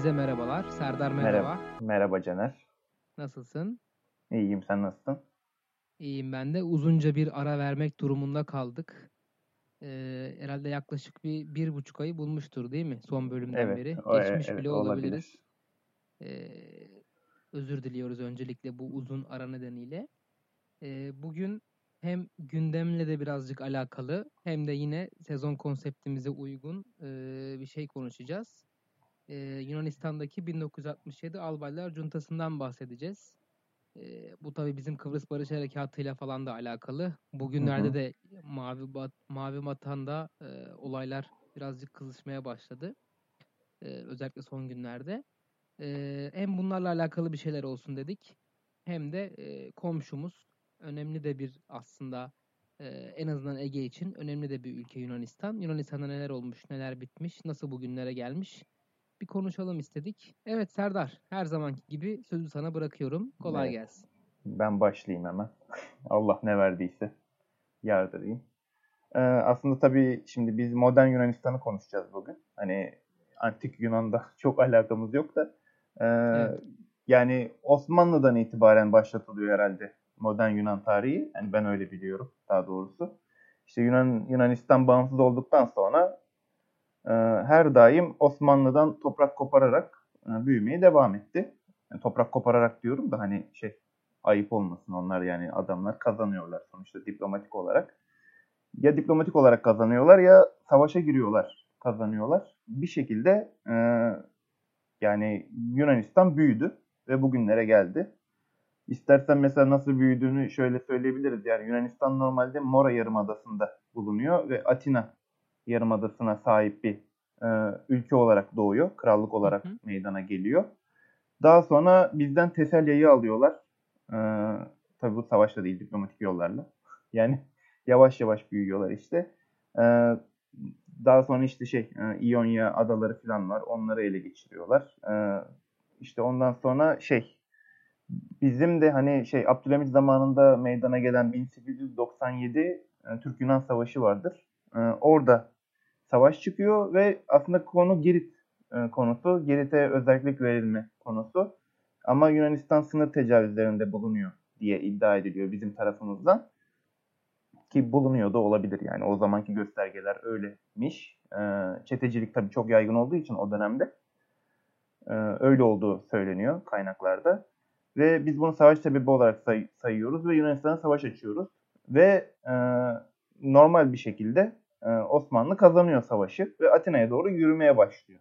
herkese merhabalar. Serdar merhaba. Merhaba. Merhaba Caner. Nasılsın? İyiyim sen nasılsın? İyiyim ben de. Uzunca bir ara vermek durumunda kaldık. Ee, herhalde yaklaşık bir, bir buçuk ayı bulmuştur değil mi? Son bölümden Evet, beri. o- Geçmiş evet, bile olabilir. olabiliriz. Ee, özür diliyoruz öncelikle bu uzun ara nedeniyle. Ee, bugün hem gündemle de birazcık alakalı hem de yine sezon konseptimize uygun e, bir şey konuşacağız. Ee, Yunanistan'daki 1967 Albaylar Cuntası'ndan bahsedeceğiz. Ee, bu tabii bizim Kıbrıs Barış Harekatı'yla falan da alakalı. Bugünlerde hı. de Mavi Bat Mavi Vatan'da e, olaylar birazcık kızışmaya başladı. Ee, özellikle son günlerde. Ee, hem bunlarla alakalı bir şeyler olsun dedik. Hem de e, komşumuz önemli de bir aslında e, en azından Ege için önemli de bir ülke Yunanistan. Yunanistan'da neler olmuş, neler bitmiş, nasıl bugünlere gelmiş bir konuşalım istedik. Evet Serdar, her zamanki gibi sözü sana bırakıyorum. Kolay Evet. gelsin. Ben başlayayım hemen. Allah ne verdiyse yardırayım. Ee, aslında tabii şimdi biz modern Yunanistan'ı konuşacağız bugün. Hani antik Yunan'da çok alakamız yok da. ee, Evet. Yani Osmanlı'dan itibaren başlatılıyor herhalde modern Yunan tarihi. Yani ben öyle biliyorum daha doğrusu. İşte Yunan Yunanistan bağımsız olduktan sonra e, her daim Osmanlı'dan toprak kopararak e, büyümeye devam etti. Yani toprak kopararak diyorum da hani şey ayıp olmasın onlar yani adamlar kazanıyorlar sonuçta diplomatik olarak. Ya diplomatik olarak kazanıyorlar ya savaşa giriyorlar kazanıyorlar. Bir şekilde e, yani Yunanistan büyüdü ve bugünlere geldi. İstersen mesela nasıl büyüdüğünü şöyle söyleyebiliriz. Yani Yunanistan normalde Mora Yarımadası'nda bulunuyor ve Atina Yarımadası'na sahip bir e, ülke olarak doğuyor. Krallık olarak Hı hı. meydana geliyor. Daha sonra bizden Teselya'yı alıyorlar. E, tabii bu savaşla değil diplomatik yollarla. Yani yavaş yavaş büyüyorlar işte. E, daha sonra işte şey e, İonya adaları falan var. Onları ele geçiriyorlar. E, işte ondan sonra şey bizim de hani şey Abdülhamit zamanında meydana gelen 1897 e, Türk-Yunan Savaşı vardır. E, orada savaş çıkıyor ve aslında konu Girit e, konusu. Girit'e özellik verilme konusu. Ama Yunanistan sınır tecavüzlerinde bulunuyor diye iddia ediliyor bizim tarafımızdan. Ki bulunuyor da olabilir yani o zamanki göstergeler öylemiş. E, çetecilik tabii çok yaygın olduğu için o dönemde e, öyle olduğu söyleniyor kaynaklarda. Ve biz bunu savaş sebebi olarak say- sayıyoruz ve Yunanistan'a savaş açıyoruz. Ve e, normal bir şekilde Osmanlı kazanıyor savaşı ve Atina'ya doğru yürümeye başlıyor.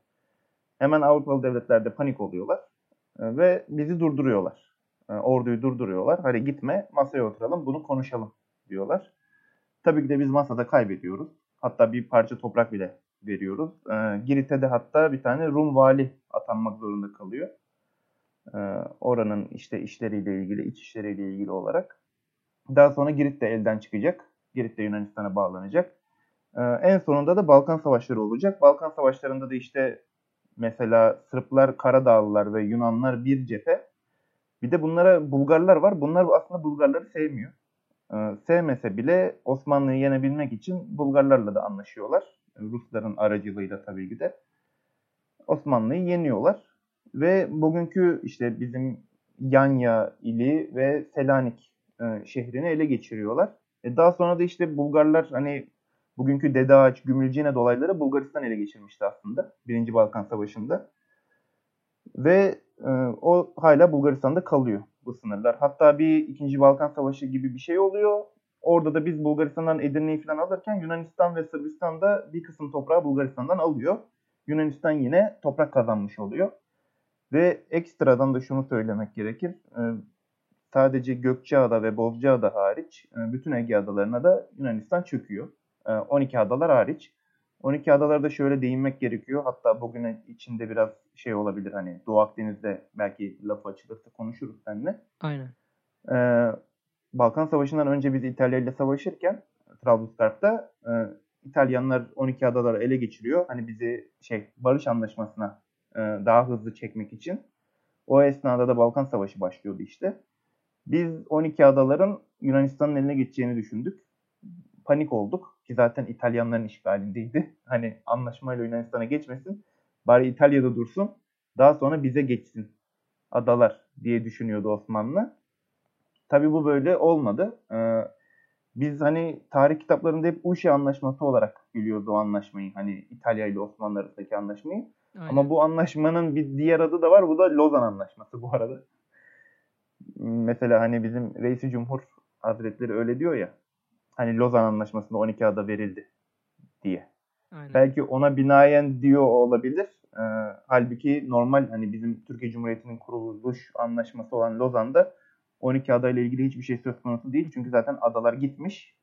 Hemen Avrupalı devletler de panik oluyorlar e, ve bizi durduruyorlar. E, orduyu durduruyorlar. Hadi gitme masaya oturalım bunu konuşalım diyorlar. Tabii ki de biz masada kaybediyoruz. Hatta bir parça toprak bile veriyoruz. E, Girit'e de hatta bir tane Rum vali atanmak zorunda kalıyor. E, oranın işte işleriyle ilgili, iç işleriyle ilgili olarak. Daha sonra Girit de elden çıkacak. Girit de Yunanistan'a bağlanacak. E, en sonunda da Balkan Savaşları olacak. Balkan Savaşları'nda da işte mesela Sırplar, Karadağlılar ve Yunanlar bir cephe. Bir de bunlara Bulgarlar var. Bunlar aslında Bulgarları sevmiyor. E, sevmese bile Osmanlı'yı yenebilmek için Bulgarlarla da anlaşıyorlar. Rusların aracılığıyla tabii ki de. Osmanlı'yı yeniyorlar. Ve bugünkü işte bizim Yanya ili ve Selanik e, şehrini ele geçiriyorlar. E, daha sonra da işte Bulgarlar hani bugünkü Dede Ağaç, Gümülcine dolayları Bulgaristan ele geçirmişti aslında. Birinci Balkan Savaşı'nda. Ve e, o hala Bulgaristan'da kalıyor bu sınırlar. Hatta bir ikinci Balkan Savaşı gibi bir şey oluyor. Orada da biz Bulgaristan'dan Edirne'yi falan alırken Yunanistan ve Sırbistan'da bir kısım toprağı Bulgaristan'dan alıyor. Yunanistan yine toprak kazanmış oluyor. Ve ekstradan da şunu söylemek gerekir. E, sadece Gökçeada ve Bozcaada hariç e, bütün Ege adalarına da Yunanistan çöküyor. 12 e, adalar hariç. 12 adalarda şöyle değinmek gerekiyor. Hatta bugün içinde biraz şey olabilir hani Doğu Akdeniz'de belki laf açılırsa konuşuruz seninle. Aynen. Ee, Balkan Savaşı'ndan önce biz İtalya ile savaşırken Trablusgarp'ta e, İtalyanlar 12 adaları ele geçiriyor. Hani bizi şey barış anlaşmasına e, daha hızlı çekmek için. O esnada da Balkan Savaşı başlıyordu işte. Biz 12 adaların Yunanistan'ın eline geçeceğini düşündük. Panik olduk ki zaten İtalyanların işgalindeydi. Hani anlaşmayla Yunanistan'a geçmesin. Bari İtalya'da dursun. Daha sonra bize geçsin adalar diye düşünüyordu Osmanlı. Tabi bu böyle olmadı. Ee, biz hani tarih kitaplarında hep Uşi Anlaşması olarak biliyoruz o anlaşmayı. Hani İtalya ile Osmanlı arasındaki anlaşmayı. Aynen. Ama bu anlaşmanın bir diğer adı da var. Bu da Lozan Anlaşması bu arada. Mesela hani bizim Reisi Cumhur Hazretleri öyle diyor ya. Hani Lozan Anlaşması'nda 12 ada verildi diye. Aynen. Belki ona binaen diyor olabilir. Ee, halbuki normal hani bizim Türkiye Cumhuriyeti'nin kuruluş anlaşması olan Lozan'da 12 adayla ilgili hiçbir şey söz konusu değil. Çünkü zaten adalar gitmiş.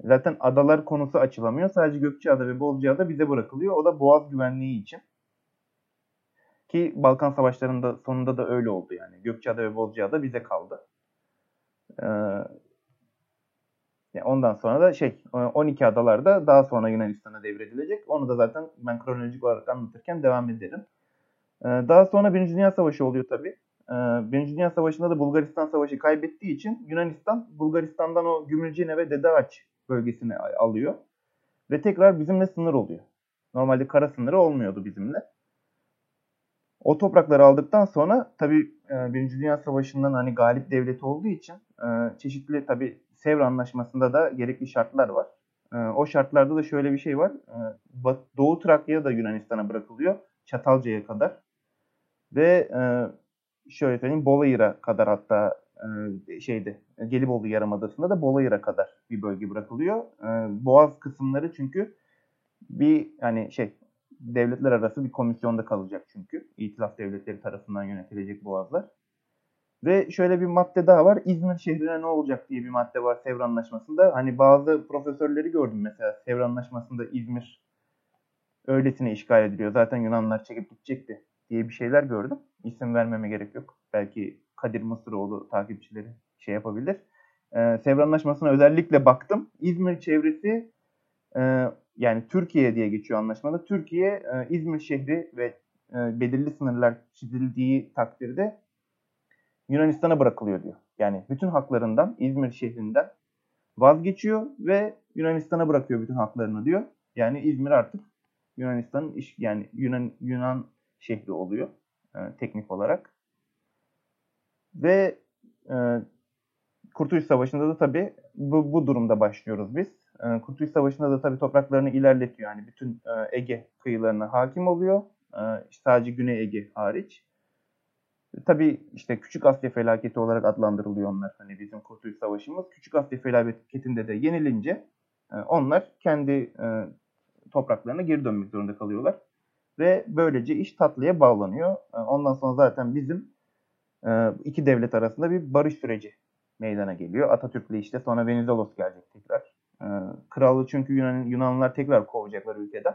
Zaten adalar konusu açılamıyor. Sadece Gökçeada ve Bozcaada bize bırakılıyor. O da boğaz güvenliği için. Ki Balkan Savaşları'nda sonunda da öyle oldu yani. Gökçeada ve Bozcaada bize kaldı. Ee, ondan sonra da şey 12 adalarda daha sonra Yunanistan'a devredilecek. Onu da zaten ben kronolojik olarak anlatırken devam ederim. Ee, daha sonra Birinci Dünya Savaşı oluyor tabii. Ee, Birinci Dünya Savaşı'nda da Bulgaristan Savaşı kaybettiği için Yunanistan Bulgaristan'dan o Gümülcine ve Dedeağaç bölgesini alıyor. Ve tekrar bizimle sınır oluyor. Normalde kara sınırı olmuyordu bizimle. O toprakları aldıktan sonra tabii e, Birinci Dünya Savaşı'ndan hani galip devleti olduğu için e, çeşitli tabii Sevr Anlaşması'nda da gerekli şartlar var. E, o şartlarda da şöyle bir şey var. Doğu Trakya da Yunanistan'a bırakılıyor. Çatalca'ya kadar. Ve şöyle söyleyeyim Bolayır'a kadar hatta e, şeyde Gelibolu Yarımadası'nda da Bolayır'a kadar bir bölge bırakılıyor. E, Boğaz kısımları çünkü bir hani şey devletler arası bir komisyonda kalacak çünkü. İtilaf devletleri tarafından yönetilecek boğazlar. Ve şöyle bir madde daha var. İzmir şehrine ne olacak diye bir madde var Sevr Anlaşması'nda. Hani bazı profesörleri gördüm mesela Sevr Anlaşması'nda İzmir öylesine işgal ediliyor. Zaten Yunanlar çekip gidecekti diye bir şeyler gördüm. İsim vermeme gerek yok. Belki Kadir Mısıroğlu takipçileri şey yapabilir. Ee, Sevr Anlaşması'na özellikle baktım. İzmir çevresi e, yani Türkiye diye geçiyor anlaşmada. Türkiye e, İzmir şehri ve e, belirli sınırlar çizildiği takdirde Yunanistan'a bırakılıyor diyor. Yani bütün haklarından İzmir şehrinden vazgeçiyor ve Yunanistan'a bırakıyor bütün haklarını diyor. Yani İzmir artık Yunanistan'ın iş yani Yunan Yunan şehri oluyor e, teknik olarak. Ve e, Kurtuluş Savaşı'nda da tabii bu, bu durumda başlıyoruz biz. E, Kurtuluş Savaşı'nda da tabii topraklarını ilerletiyor. Yani bütün e, Ege kıyılarına hakim oluyor. E, sadece Güney Ege hariç. Tabii işte Küçük Asya felaketi olarak adlandırılıyor onlar. Hani bizim Kurtuluş Savaşımız. Küçük Asya felaketinde de yenilince e, onlar kendi e, topraklarına geri dönmek zorunda kalıyorlar. Ve böylece iş tatlıya bağlanıyor. E, ondan sonra zaten bizim iki devlet arasında bir barış süreci meydana geliyor. Atatürk'le işte sonra Venizelos gelecek tekrar. Kralı çünkü Yunan, Yunanlılar tekrar kovacaklar ülkeden.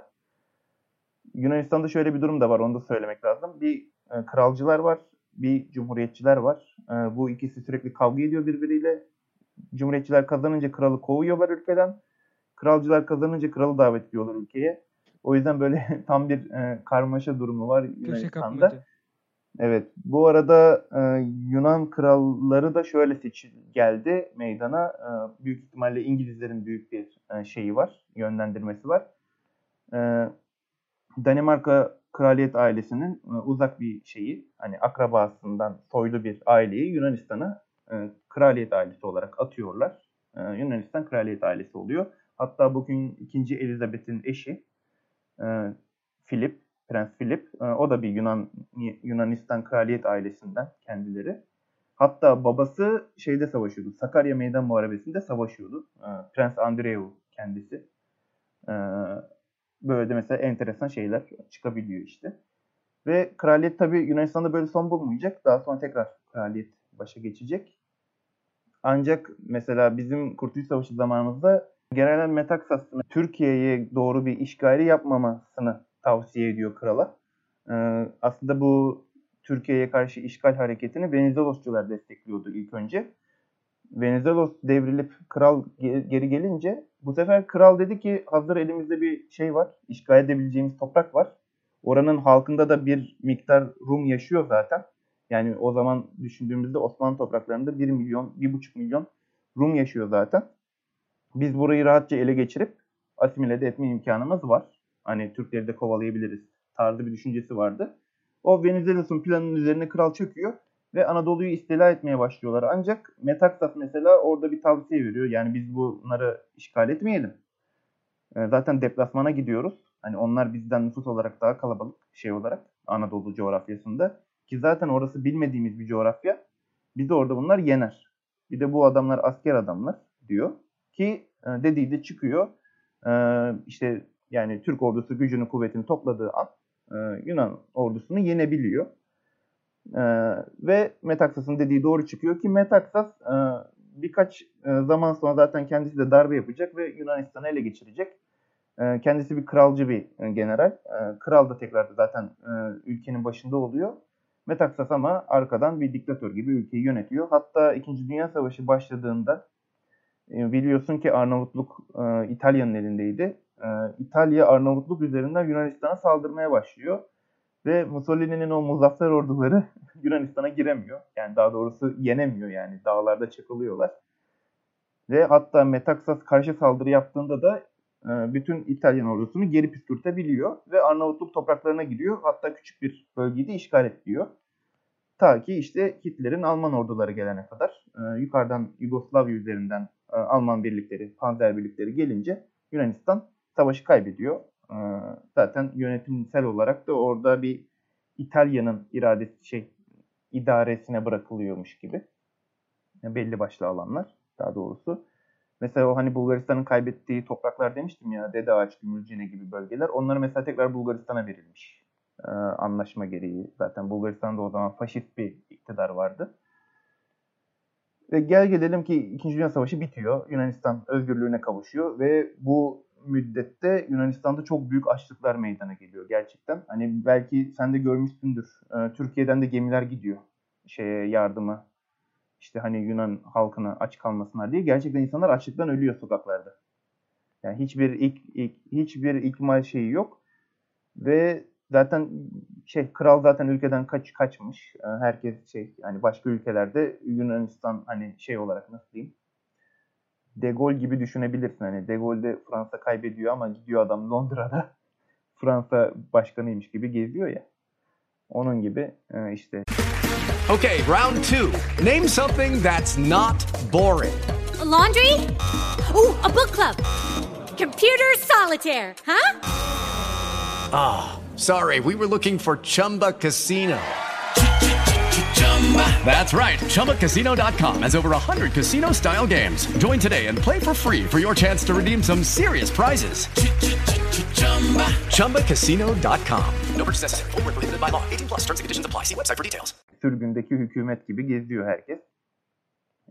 Yunanistan'da şöyle bir durum da var onu da söylemek lazım. Bir kralcılar var, bir cumhuriyetçiler var. Bu ikisi sürekli kavga ediyor birbiriyle. Cumhuriyetçiler kazanınca kralı kovuyorlar ülkeden. Kralcılar kazanınca kralı davet ediyorlar ülkeye. O yüzden böyle tam bir e, karmaşa durumu var Yunanistan'da. Evet. Bu arada e, Yunan kralları da şöyle seçil geldi meydana. E, büyük ihtimalle İngilizlerin büyük bir e, şeyi var, yönlendirmesi var. E, Danimarka kraliyet ailesinin e, uzak bir şeyi, hani akrabasından soylu bir aileyi Yunanistan'a e, kraliyet ailesi olarak atıyorlar. E, Yunanistan kraliyet ailesi oluyor. Hatta bugün 2. Elizabeth'in eşi Philip, Prens Philip. O da bir Yunan Yunanistan kraliyet ailesinden kendileri. Hatta babası şeyde savaşıyordu. Sakarya Meydan Muharebesi'nde savaşıyordu. Prens Andreu kendisi. Böyle de mesela enteresan şeyler çıkabiliyor işte. Ve kraliyet tabii Yunanistan'da böyle son bulmayacak. Daha sonra tekrar kraliyet başa geçecek. Ancak mesela bizim Kurtuluş Savaşı zamanımızda General Metaxas'ın Türkiye'ye doğru bir işgali yapmamasını tavsiye ediyor krala. Ee, aslında bu Türkiye'ye karşı işgal hareketini Venizelosçular destekliyordu ilk önce. Venizelos devrilip kral geri gelince bu sefer kral dedi ki hazır elimizde bir şey var. işgal edebileceğimiz toprak var. Oranın halkında da bir miktar Rum yaşıyor zaten. Yani o zaman düşündüğümüzde Osmanlı topraklarında 1 milyon, 1,5 milyon Rum yaşıyor zaten. Biz burayı rahatça ele geçirip asimile etme imkanımız var. Hani Türkleri de kovalayabiliriz tarzı bir düşüncesi vardı. O Venizelos'un planının üzerine kral çöküyor ve Anadolu'yu istila etmeye başlıyorlar. Ancak Metaxas mesela orada bir tavsiye veriyor. Yani biz bunları işgal etmeyelim. Ee, zaten deplasmana gidiyoruz. Hani onlar bizden nüfus olarak daha kalabalık şey olarak Anadolu coğrafyasında. Ki zaten orası bilmediğimiz bir coğrafya. Bizi orada bunlar yener. Bir de bu adamlar asker adamlar diyor. Ki e, dediği de çıkıyor. E, işte yani Türk ordusu gücünü kuvvetini topladığı an e, Yunan ordusunu yenebiliyor. Ve Metaxas'ın dediği doğru çıkıyor ki Metaxas birkaç zaman sonra zaten kendisi de darbe yapacak ve Yunanistan'ı ele geçirecek. Kendisi bir kralcı bir general. Kral da tekrar zaten ülkenin başında oluyor. Metaxas ama arkadan bir diktatör gibi ülkeyi yönetiyor. Hatta 2. Dünya Savaşı başladığında e, biliyorsun ki Arnavutluk e, İtalya'nın elindeydi. E, İtalya Arnavutluk üzerinden Yunanistan'a saldırmaya başlıyor. Ve Mussolini'nin o muzaffer orduları Yunanistan'a giremiyor. Yani daha doğrusu yenemiyor yani. Dağlarda çakılıyorlar. Ve hatta Metaxas karşı saldırı yaptığında da e, bütün İtalyan ordusunu geri püskürtebiliyor. Ve Arnavutluk topraklarına giriyor. Hatta küçük bir bölgeyi de işgal ediyor. Ta ki işte Hitler'in Alman orduları gelene kadar. E, yukarıdan Yugoslavya üzerinden e, Alman birlikleri, panzer birlikleri gelince Yunanistan savaşı kaybediyor. E, zaten yönetimsel olarak da orada bir İtalya'nın iradesi şey idaresine bırakılıyormuş gibi. Yani belli başlı alanlar daha doğrusu. Mesela o hani Bulgaristan'ın kaybettiği topraklar demiştim ya Dede Ağaç, Gümülcine gibi bölgeler. Onları mesela tekrar Bulgaristan'a verilmiş. Ee, anlaşma gereği. Zaten Bulgaristan'da o zaman faşist bir iktidar vardı. Ve gel gelelim ki 2. Dünya Savaşı bitiyor. Yunanistan özgürlüğüne kavuşuyor ve bu müddette Yunanistan'da çok büyük açlıklar meydana geliyor gerçekten. Hani belki sen de görmüşsündür. E, Türkiye'den de gemiler gidiyor şeye yardıma. İşte hani Yunan halkına aç kalmasınlar diye. Gerçekten insanlar açlıktan ölüyor sokaklarda. Yani hiçbir ilk, ilk hiçbir ikmal şeyi yok. Ve zaten şey kral zaten ülkeden kaç kaçmış. Ee, herkes şey yani başka ülkelerde Yunanistan hani şey olarak nasıl diyeyim? De Gaulle gibi düşünebilirsin. Hani De Gaulle'de Fransa kaybediyor ama gidiyor adam Londra'da Fransa başkanıymış gibi geziyor ya. Onun gibi e, işte. Okay, round two. Name something that's not boring. A laundry? Ooh, a book club. Computer solitaire, huh? Ah. Sorry, we were looking for Chumba Casino. That's right. ChumbaCasino.com has over 100 casino style games. Join today and play for free for your chance to redeem some serious prizes. ChumbaCasino.com. No purchase necessary. Prohibited by law. 18 plus terms and conditions apply. See website for details. Sürgündeki hükümet gibi geziyor herkes.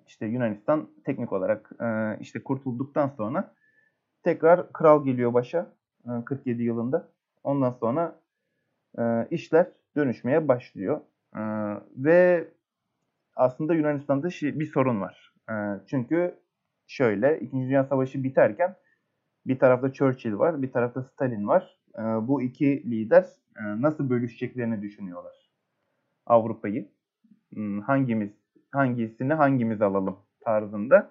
İşte Yunanistan teknik olarak e, işte kurtulduktan sonra tekrar kral geliyor başa 47 e, yılında. Ondan sonra e, işler dönüşmeye başlıyor. E, ve aslında Yunanistan'da bir sorun var. E, çünkü şöyle, İkinci Dünya Savaşı biterken bir tarafta Churchill var, bir tarafta Stalin var. E, bu iki lider e, nasıl bölüşeceklerini düşünüyorlar. Avrupa'yı. Hmm, hangimiz hangisini hangimiz alalım tarzında.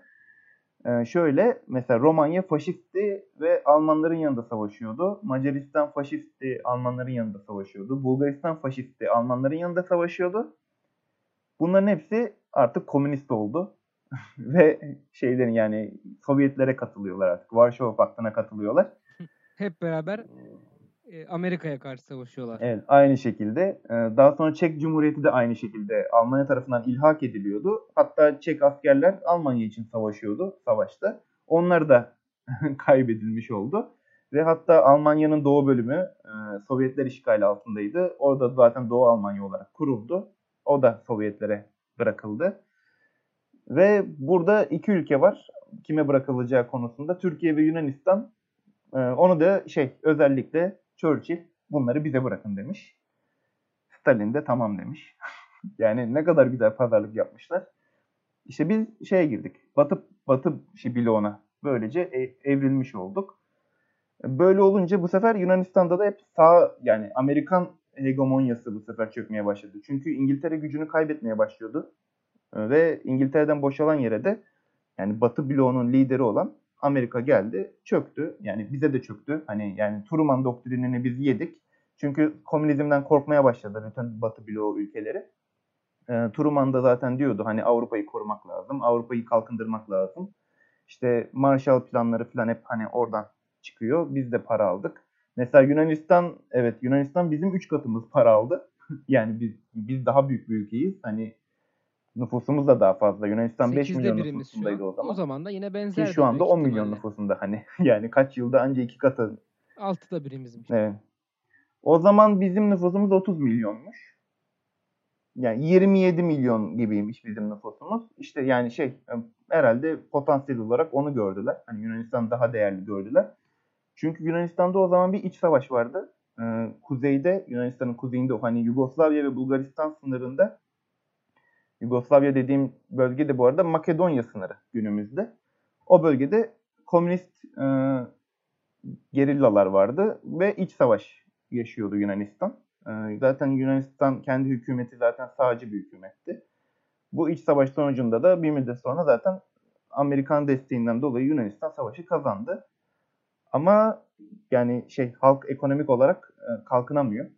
Ee, şöyle mesela Romanya faşistti ve Almanların yanında savaşıyordu. Macaristan faşistti, Almanların yanında savaşıyordu. Bulgaristan faşistti, Almanların yanında savaşıyordu. Bunların hepsi artık komünist oldu. ve şeylerin yani Sovyetlere katılıyorlar artık. Varşova Paktı'na katılıyorlar. Hep beraber e, Amerika'ya karşı savaşıyorlar. Evet aynı şekilde. E, daha sonra Çek Cumhuriyeti de aynı şekilde Almanya tarafından ilhak ediliyordu. Hatta Çek askerler Almanya için savaşıyordu savaşta. Onlar da kaybedilmiş oldu. Ve hatta Almanya'nın doğu bölümü e, Sovyetler işgali altındaydı. Orada zaten Doğu Almanya olarak kuruldu. O da Sovyetlere bırakıldı. Ve burada iki ülke var. Kime bırakılacağı konusunda. Türkiye ve Yunanistan. E, onu da şey özellikle Churchill bunları bize bırakın demiş. Stalin de tamam demiş. yani ne kadar güzel pazarlık yapmışlar. İşte biz şeye girdik. Batı Batı bloğuna böylece e, evrilmiş olduk. Böyle olunca bu sefer Yunanistan'da da hep sağ yani Amerikan hegemonyası bu sefer çökmeye başladı. Çünkü İngiltere gücünü kaybetmeye başlıyordu. Ve İngiltere'den boşalan yere de yani Batı bloğunun lideri olan Amerika geldi, çöktü. Yani bize de çöktü. Hani yani Truman doktrinini biz yedik. Çünkü komünizmden korkmaya başladı bütün Batı bloğu ülkeleri. E, Truman da zaten diyordu hani Avrupa'yı korumak lazım, Avrupa'yı kalkındırmak lazım. İşte Marshall planları falan hep hani oradan çıkıyor. Biz de para aldık. Mesela Yunanistan, evet Yunanistan bizim 3 katımız para aldı. yani biz biz daha büyük bir ülkeyiz. Hani nüfusumuz da daha fazla. Yunanistan 5 milyon nüfusundaydı o zaman. O zaman da yine benzer. Ki şu anda 10 milyon nüfusunda hani. yani kaç yılda anca iki katı. 6'da birimizmiş. Evet. O zaman bizim nüfusumuz 30 milyonmuş. Yani 27 milyon gibiymiş bizim nüfusumuz. İşte yani şey herhalde potansiyel olarak onu gördüler. Hani Yunanistan daha değerli gördüler. Çünkü Yunanistan'da o zaman bir iç savaş vardı. Ee, kuzeyde, Yunanistan'ın kuzeyinde hani Yugoslavya ve Bulgaristan sınırında Yugoslavya dediğim bölge de bu arada Makedonya sınırı günümüzde. O bölgede komünist e, gerillalar vardı ve iç savaş yaşıyordu Yunanistan. E, zaten Yunanistan kendi hükümeti zaten sağcı bir hükümetti. Bu iç savaş sonucunda da bir müddet sonra zaten Amerikan desteğinden dolayı Yunanistan savaşı kazandı. Ama yani şey halk ekonomik olarak e, kalkınamıyor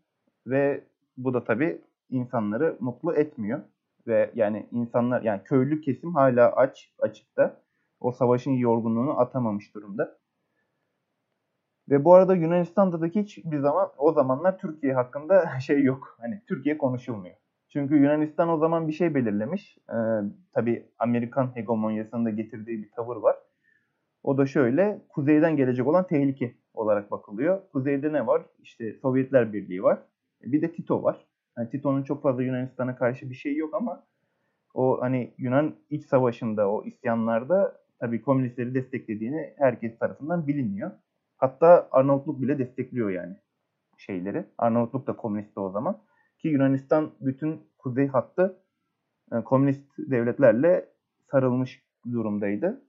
ve bu da tabii insanları mutlu etmiyor ve yani insanlar yani köylü kesim hala aç açıkta o savaşın yorgunluğunu atamamış durumda. Ve bu arada Yunanistan'da da hiçbir zaman o zamanlar Türkiye hakkında şey yok. Hani Türkiye konuşulmuyor. Çünkü Yunanistan o zaman bir şey belirlemiş. Ee, tabii Amerikan hegemonyasının da getirdiği bir tavır var. O da şöyle, kuzeyden gelecek olan tehlike olarak bakılıyor. Kuzeyde ne var? İşte Sovyetler Birliği var. Bir de Tito var. Yani Tito'nun çok fazla Yunanistan'a karşı bir şey yok ama o hani Yunan iç savaşında, o isyanlarda tabii komünistleri desteklediğini herkes tarafından biliniyor. Hatta Arnavutluk bile destekliyor yani şeyleri. Arnavutluk da komünistti o zaman. Ki Yunanistan bütün kuzey hattı e, komünist devletlerle sarılmış durumdaydı.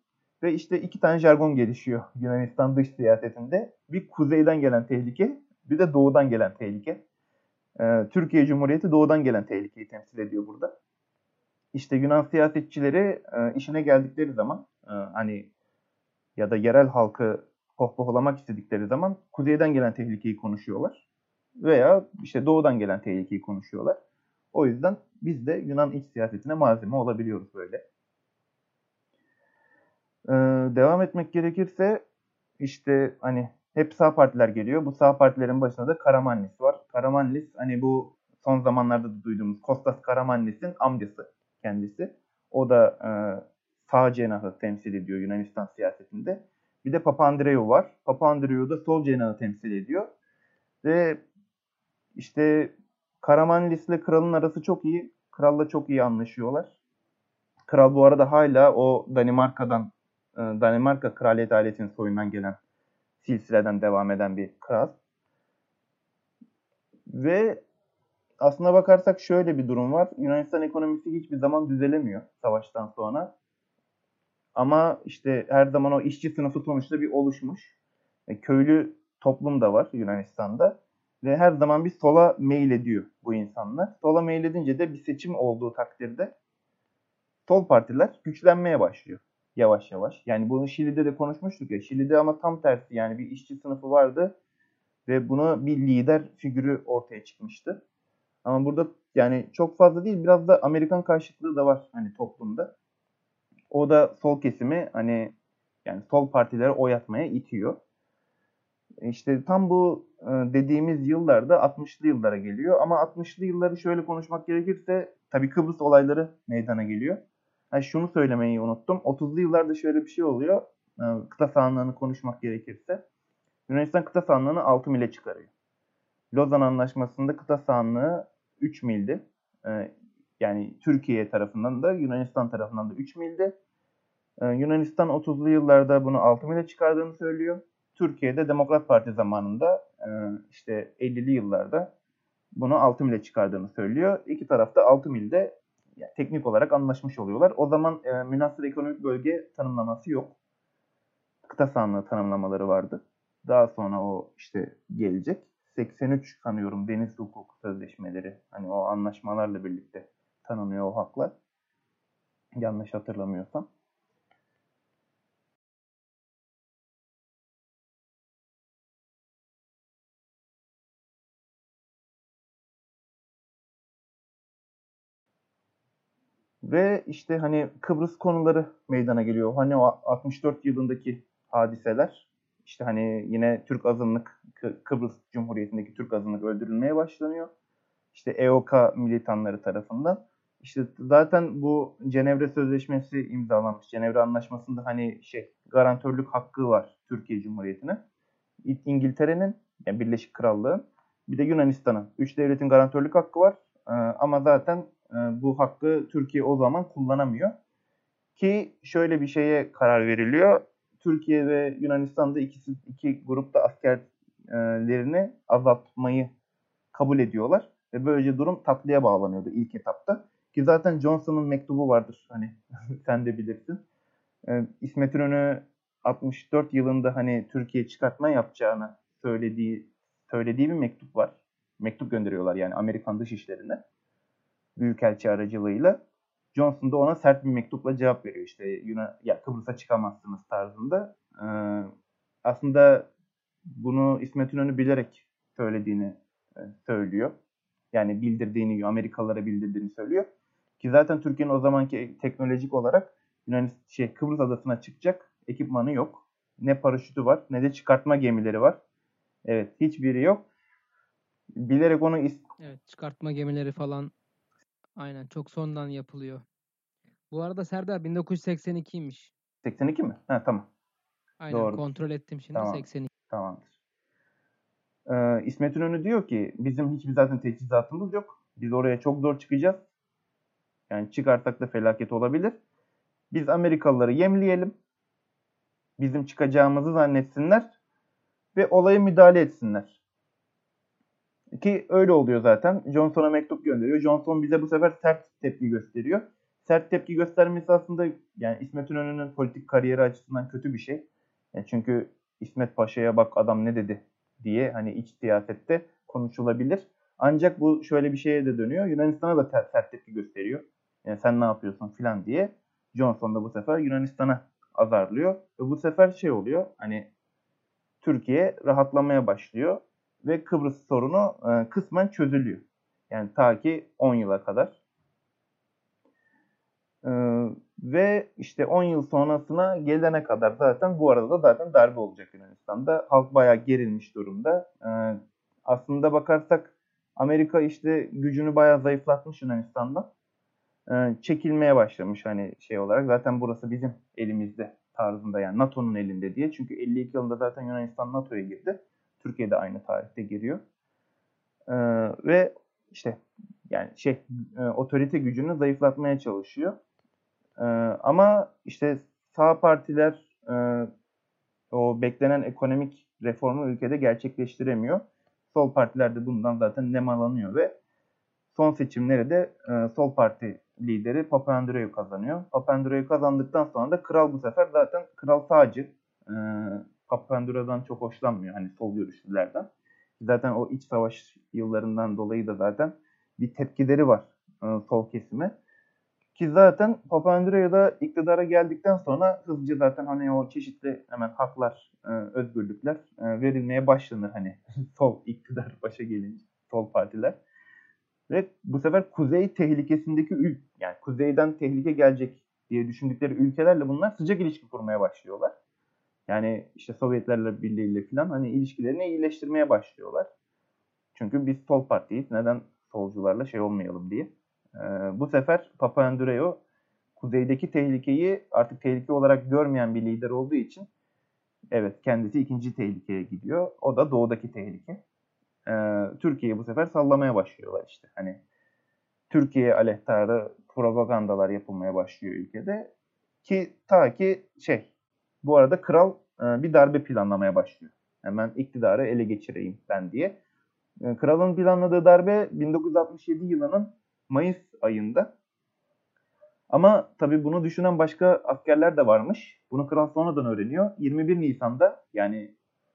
Ve işte iki tane jargon gelişiyor Yunanistan dış siyasetinde. Bir kuzeyden gelen tehlike, bir de doğudan gelen tehlike. Ee, Türkiye Cumhuriyeti doğudan gelen tehlikeyi temsil ediyor burada. İşte Yunan siyasetçileri e, işine geldikleri zaman e, hani ya da yerel halkı pohpohlamak istedikleri zaman kuzeyden gelen tehlikeyi konuşuyorlar. Veya işte doğudan gelen tehlikeyi konuşuyorlar. O yüzden biz de Yunan iç siyasetine malzeme olabiliyoruz böyle. Ee, devam etmek gerekirse işte hani hep sağ partiler geliyor. Bu sağ partilerin başında da Karamanlis var. Karamanlis hani bu son zamanlarda da duyduğumuz Kostas Karamanlis'in amcası kendisi. O da e, sağ cenahı temsil ediyor Yunanistan siyasetinde. Bir de Papandreou var. Papandreou da sol cenahı temsil ediyor. Ve işte Karamanlis ile kralın arası çok iyi. Kralla çok iyi anlaşıyorlar. Kral bu arada hala o Danimarka'dan Danimarka kraliyet ailesinin soyundan gelen silsileden devam eden bir kral. Ve aslına bakarsak şöyle bir durum var. Yunanistan ekonomisi hiçbir zaman düzelemiyor savaştan sonra. Ama işte her zaman o işçi sınıfı sonuçta bir oluşmuş. E, köylü toplum da var Yunanistan'da. Ve her zaman bir sola meyil ediyor bu insanlar. Sola meyil edince de bir seçim olduğu takdirde sol partiler güçlenmeye başlıyor yavaş yavaş. Yani bunu Şili'de de konuşmuştuk ya. Şili'de ama tam tersi yani bir işçi sınıfı vardı ve buna bir lider figürü ortaya çıkmıştı. Ama burada yani çok fazla değil biraz da Amerikan karşıtlığı da var hani toplumda. O da sol kesimi hani yani sol partilere oy atmaya itiyor. İşte tam bu e, dediğimiz yıllarda 60'lı yıllara geliyor. Ama 60'lı yılları şöyle konuşmak gerekirse tabii Kıbrıs olayları meydana geliyor. Yani şunu söylemeyi unuttum. 30'lu yıllarda şöyle bir şey oluyor. Kıta sahanlığını konuşmak gerekirse. Yunanistan kıta sahanlığını 6 mile çıkarıyor. Lozan Anlaşması'nda kıta sahanlığı 3 mildi. Ee, yani Türkiye tarafından da Yunanistan tarafından da 3 mildi. Ee, Yunanistan 30'lu yıllarda bunu 6 mile çıkardığını söylüyor. Türkiye'de Demokrat Parti zamanında e, işte 50'li yıllarda bunu 6 mile çıkardığını söylüyor. İki tarafta 6 milde teknik olarak anlaşmış oluyorlar. O zaman e, münasır ekonomik bölge tanımlaması yok. Kıta sahanlığı tanımlamaları vardı. Daha sonra o işte gelecek. 83 sanıyorum deniz hukuk sözleşmeleri. Hani o anlaşmalarla birlikte tanınıyor o haklar. Yanlış hatırlamıyorsam. Ve işte hani Kıbrıs konuları meydana geliyor. Hani o 64 yılındaki hadiseler işte hani yine Türk azınlık Kıbrıs Cumhuriyeti'ndeki Türk azınlık öldürülmeye başlanıyor. İşte EOK militanları tarafından. İşte zaten bu Cenevre Sözleşmesi imzalanmış. Cenevre Anlaşması'nda hani şey garantörlük hakkı var Türkiye Cumhuriyeti'ne. İngiltere'nin yani Birleşik Krallığın bir de Yunanistan'ın. Üç devletin garantörlük hakkı var. Ee, ama zaten bu hakkı Türkiye o zaman kullanamıyor. Ki şöyle bir şeye karar veriliyor. Türkiye ve Yunanistan'da ikisi iki grupta askerlerini azaltmayı kabul ediyorlar ve böylece durum tatlıya bağlanıyordu ilk etapta. Ki zaten Johnson'ın mektubu vardır hani sen de bilirsin. Ee, İsmet İnönü 64 yılında hani Türkiye çıkartma yapacağını söylediği söylediği bir mektup var. Mektup gönderiyorlar yani Amerikan dışişlerine. Büyükelçi aracılığıyla. Johnson da ona sert bir mektupla cevap veriyor. İşte Yunan, ya Kıbrıs'a çıkamazsınız tarzında. Ee, aslında bunu İsmet İnönü bilerek söylediğini e, söylüyor. Yani bildirdiğini, Amerikalılara bildirdiğini söylüyor. Ki zaten Türkiye'nin o zamanki teknolojik olarak Yunanistan şey Kıbrıs adasına çıkacak ekipmanı yok. Ne paraşütü var ne de çıkartma gemileri var. Evet hiçbiri yok. Bilerek onu Evet çıkartma gemileri falan aynen çok sondan yapılıyor. Bu arada Serdar 1982'ymiş. 82 mi? Ha tamam. Aynen Doğru. kontrol ettim şimdi tamam. 82. Tamamdır. Ee, İsmet İnönü diyor ki bizim hiçbir zaten teçhizatımız yok. Biz oraya çok zor çıkacağız. Yani çıkarsak da felaket olabilir. Biz Amerikalıları yemleyelim. Bizim çıkacağımızı zannetsinler ve olaya müdahale etsinler. Ki öyle oluyor zaten. Johnson'a mektup gönderiyor. Johnson bize bu sefer sert tepki gösteriyor. Sert tepki göstermesi aslında yani İsmet İnönü'nün politik kariyeri açısından kötü bir şey. Yani çünkü İsmet Paşa'ya bak adam ne dedi diye hani iç siyasette konuşulabilir. Ancak bu şöyle bir şeye de dönüyor. Yunanistan'a da sert tepki gösteriyor. Yani sen ne yapıyorsun filan diye. Johnson da bu sefer Yunanistan'a azarlıyor. Ve bu sefer şey oluyor. Hani Türkiye rahatlamaya başlıyor ve Kıbrıs sorunu e, kısmen çözülüyor. Yani ta ki 10 yıla kadar. E, ve işte 10 yıl sonrasına gelene kadar zaten bu arada da zaten darbe olacak Yunanistan'da. Halk bayağı gerilmiş durumda. E, aslında bakarsak Amerika işte gücünü bayağı zayıflatmış Yunanistan'da. E, çekilmeye başlamış hani şey olarak. Zaten burası bizim elimizde tarzında yani NATO'nun elinde diye. Çünkü 52 yılında zaten Yunanistan NATO'ya girdi. Türkiye de aynı tarihte giriyor. Ee, ve işte yani şey e, otorite gücünü zayıflatmaya çalışıyor. Ee, ama işte sağ partiler e, o beklenen ekonomik reformu ülkede gerçekleştiremiyor. Sol partiler de bundan zaten nemalanıyor ve son seçimleri de e, sol parti lideri Papandreou kazanıyor. Papandreou kazandıktan sonra da kral bu sefer zaten kral sağcı. E, Papandreou'dan çok hoşlanmıyor hani sol görüşlülerden. Zaten o iç savaş yıllarından dolayı da zaten bir tepkileri var e, sol kesime. Ki zaten Papandreou da iktidara geldikten sonra hızlıca zaten hani o çeşitli hemen haklar, e, özgürlükler e, verilmeye başlanır hani sol iktidar başa gelince sol partiler. Ve bu sefer kuzey tehlikesindeki ül yani kuzeyden tehlike gelecek diye düşündükleri ülkelerle bunlar sıcak ilişki kurmaya başlıyorlar. Yani işte Sovyetlerle birliğiyle falan hani ilişkilerini iyileştirmeye başlıyorlar. Çünkü biz sol partiyiz. Neden solcularla şey olmayalım diye. Ee, bu sefer Papandreou kuzeydeki tehlikeyi artık tehlike olarak görmeyen bir lider olduğu için Evet kendisi ikinci tehlikeye gidiyor. O da doğudaki tehlike. Ee, Türkiye'yi bu sefer sallamaya başlıyorlar işte. Hani Türkiye aleyhtarı propagandalar yapılmaya başlıyor ülkede. Ki ta ki şey bu arada kral e, bir darbe planlamaya başlıyor. Hemen iktidarı ele geçireyim ben diye. E, kralın planladığı darbe 1967 yılının Mayıs ayında. Ama tabii bunu düşünen başka askerler de varmış. Bunu kral sonradan öğreniyor. 21 Nisan'da yani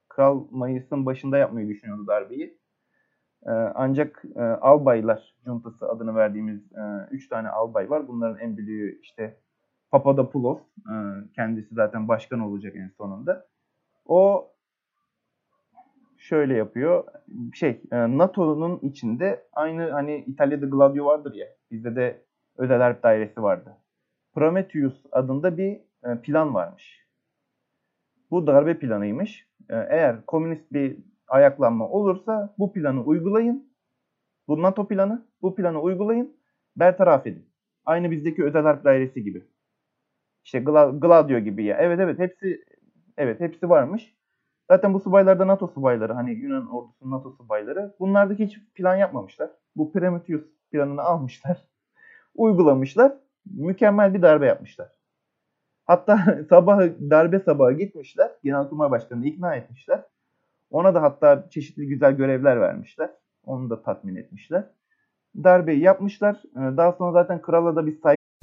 kral Mayıs'ın başında yapmayı düşünüyordu darbeyi. Ee, ancak e, albaylar cuntası adını verdiğimiz 3 e, tane albay var. Bunların en büyüğü işte Papadopoulos. E, kendisi zaten başkan olacak en sonunda. O şöyle yapıyor. Şey e, NATO'nun içinde aynı hani İtalya'da Gladio vardır ya. Bizde de özel harp dairesi vardı. Prometheus adında bir e, plan varmış. Bu darbe planıymış. Eğer komünist bir ayaklanma olursa bu planı uygulayın. Bu NATO planı. Bu planı uygulayın. Bertaraf edin. Aynı bizdeki özel harp dairesi gibi. İşte Gladio gibi ya. Evet evet hepsi evet hepsi varmış. Zaten bu subaylar da NATO subayları. Hani Yunan ordusunun NATO subayları. Bunlardaki hiç plan yapmamışlar. Bu Prometheus planını almışlar. Uygulamışlar. Mükemmel bir darbe yapmışlar. Hatta sabah darbe sabahı gitmişler. Genelkurmay Başkanı'nı ikna etmişler. Ona da hatta çeşitli güzel görevler vermişler. Onu da tatmin etmişler. Darbeyi yapmışlar. Ee, daha sonra zaten krala da bir saygı...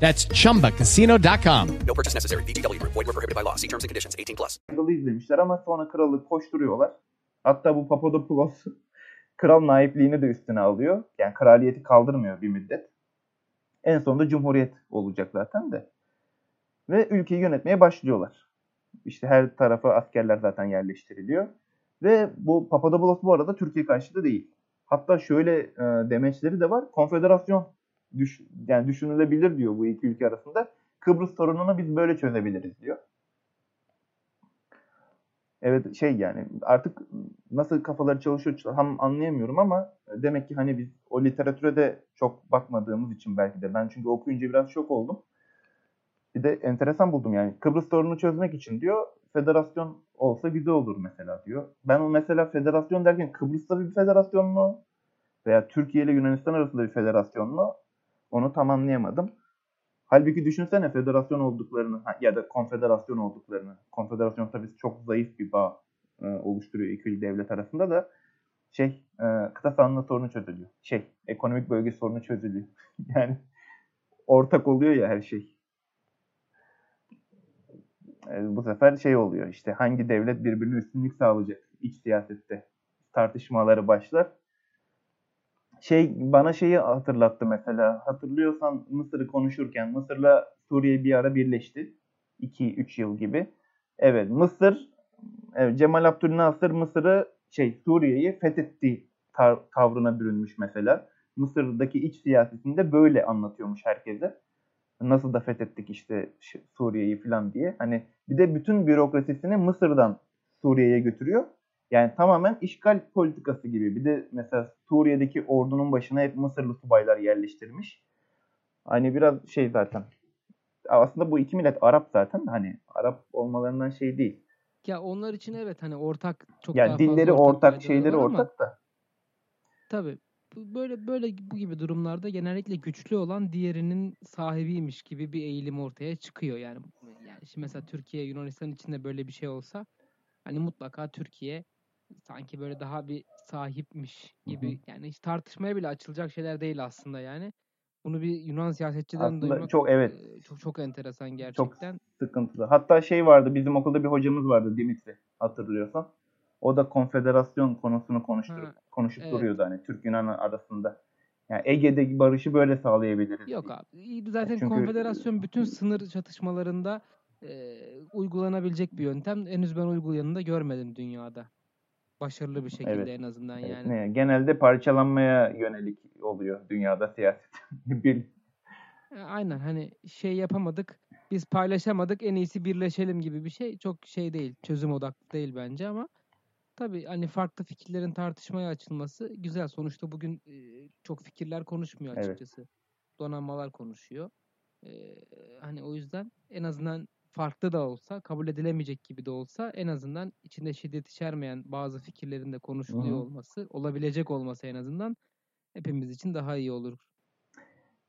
That's chumbacasino.com. No purchase necessary. BGW. Void were prohibited by law. See terms and conditions. 18 plus. izlemişler ama sonra kralı koşturuyorlar. Hatta bu Papadopoulos kral naipliğini de üstüne alıyor. Yani kraliyeti kaldırmıyor bir müddet. En sonunda cumhuriyet olacak zaten de. Ve ülkeyi yönetmeye başlıyorlar. İşte her tarafa askerler zaten yerleştiriliyor. Ve bu Papadopoulos bu arada Türkiye karşıtı değil. Hatta şöyle e, demeçleri de var. Konfederasyon düş, yani düşünülebilir diyor bu iki ülke arasında. Kıbrıs sorununu biz böyle çözebiliriz diyor. Evet şey yani artık nasıl kafaları çalışıyor tam anlayamıyorum ama demek ki hani biz o literatüre de çok bakmadığımız için belki de ben çünkü okuyunca biraz şok oldum. Bir de enteresan buldum yani Kıbrıs sorununu çözmek için diyor federasyon olsa güzel olur mesela diyor. Ben o mesela federasyon derken Kıbrıs'ta bir federasyon mu veya Türkiye ile Yunanistan arasında bir federasyon mu onu tam anlayamadım. Halbuki düşünsene federasyon olduklarını ya da konfederasyon olduklarını. Konfederasyon tabii çok zayıf bir bağ e, oluşturuyor iki devlet arasında da şey e, kıta sahanlığı sorunu çözülüyor. Şey ekonomik bölge sorunu çözülüyor. yani ortak oluyor ya her şey. E, bu sefer şey oluyor işte hangi devlet birbirine üstünlük sağlayacak iç siyasette tartışmaları başlar şey bana şeyi hatırlattı mesela. Hatırlıyorsan Mısır'ı konuşurken Mısır'la Suriye bir ara birleşti. 2-3 yıl gibi. Evet Mısır evet, Cemal Abdülnasır Mısır'ı şey Suriye'yi fethetti tavrına bürünmüş mesela. Mısır'daki iç siyasetinde böyle anlatıyormuş herkese. Nasıl da fethettik işte Suriye'yi falan diye. Hani bir de bütün bürokrasisini Mısır'dan Suriye'ye götürüyor. Yani tamamen işgal politikası gibi. Bir de mesela Suriye'deki ordunun başına hep Mısırlı subaylar yerleştirmiş. Hani biraz şey zaten. Aslında bu iki millet Arap zaten. Hani Arap olmalarından şey değil. Ya onlar için evet hani ortak çok yani daha dilleri fazla ortak, ortak şeyleri ortak da. Tabii. Böyle böyle bu gibi durumlarda genellikle güçlü olan diğerinin sahibiymiş gibi bir eğilim ortaya çıkıyor. Yani yani şimdi mesela Türkiye Yunanistan içinde böyle bir şey olsa hani mutlaka Türkiye sanki böyle daha bir sahipmiş gibi. Yani hiç tartışmaya bile açılacak şeyler değil aslında yani. Bunu bir Yunan siyasetçiden Aslında duymak çok evet çok çok enteresan çok gerçekten. sıkıntılı. Hatta şey vardı bizim okulda bir hocamız vardı Dimitri hatırlıyorsan. O da konfederasyon konusunu konuşturup Ha, konuşup evet. duruyordu hani Türk Yunan arasında. Yani Ege'de barışı böyle sağlayabiliriz. Yok abi. Zaten Çünkü- konfederasyon bütün sınır çatışmalarında e, uygulanabilecek bir yöntem. Henüz ben uygulayanını da görmedim dünyada. Başarılı bir şekilde Evet. en azından Evet, yani. ne? Genelde parçalanmaya yönelik oluyor dünyada siyaset. bir E, Aynen hani şey yapamadık. Biz paylaşamadık. En iyisi birleşelim gibi bir şey. Çok şey değil. Çözüm odaklı değil bence ama tabii hani farklı fikirlerin tartışmaya açılması güzel. Sonuçta bugün e, çok fikirler konuşmuyor Evet. açıkçası. Donanmalar konuşuyor. E, hani o yüzden en azından farklı da olsa, kabul edilemeyecek gibi de olsa en azından içinde şiddet içermeyen bazı fikirlerin de konuşuluyor Hı olması, olabilecek olması en azından hepimiz için daha iyi olur.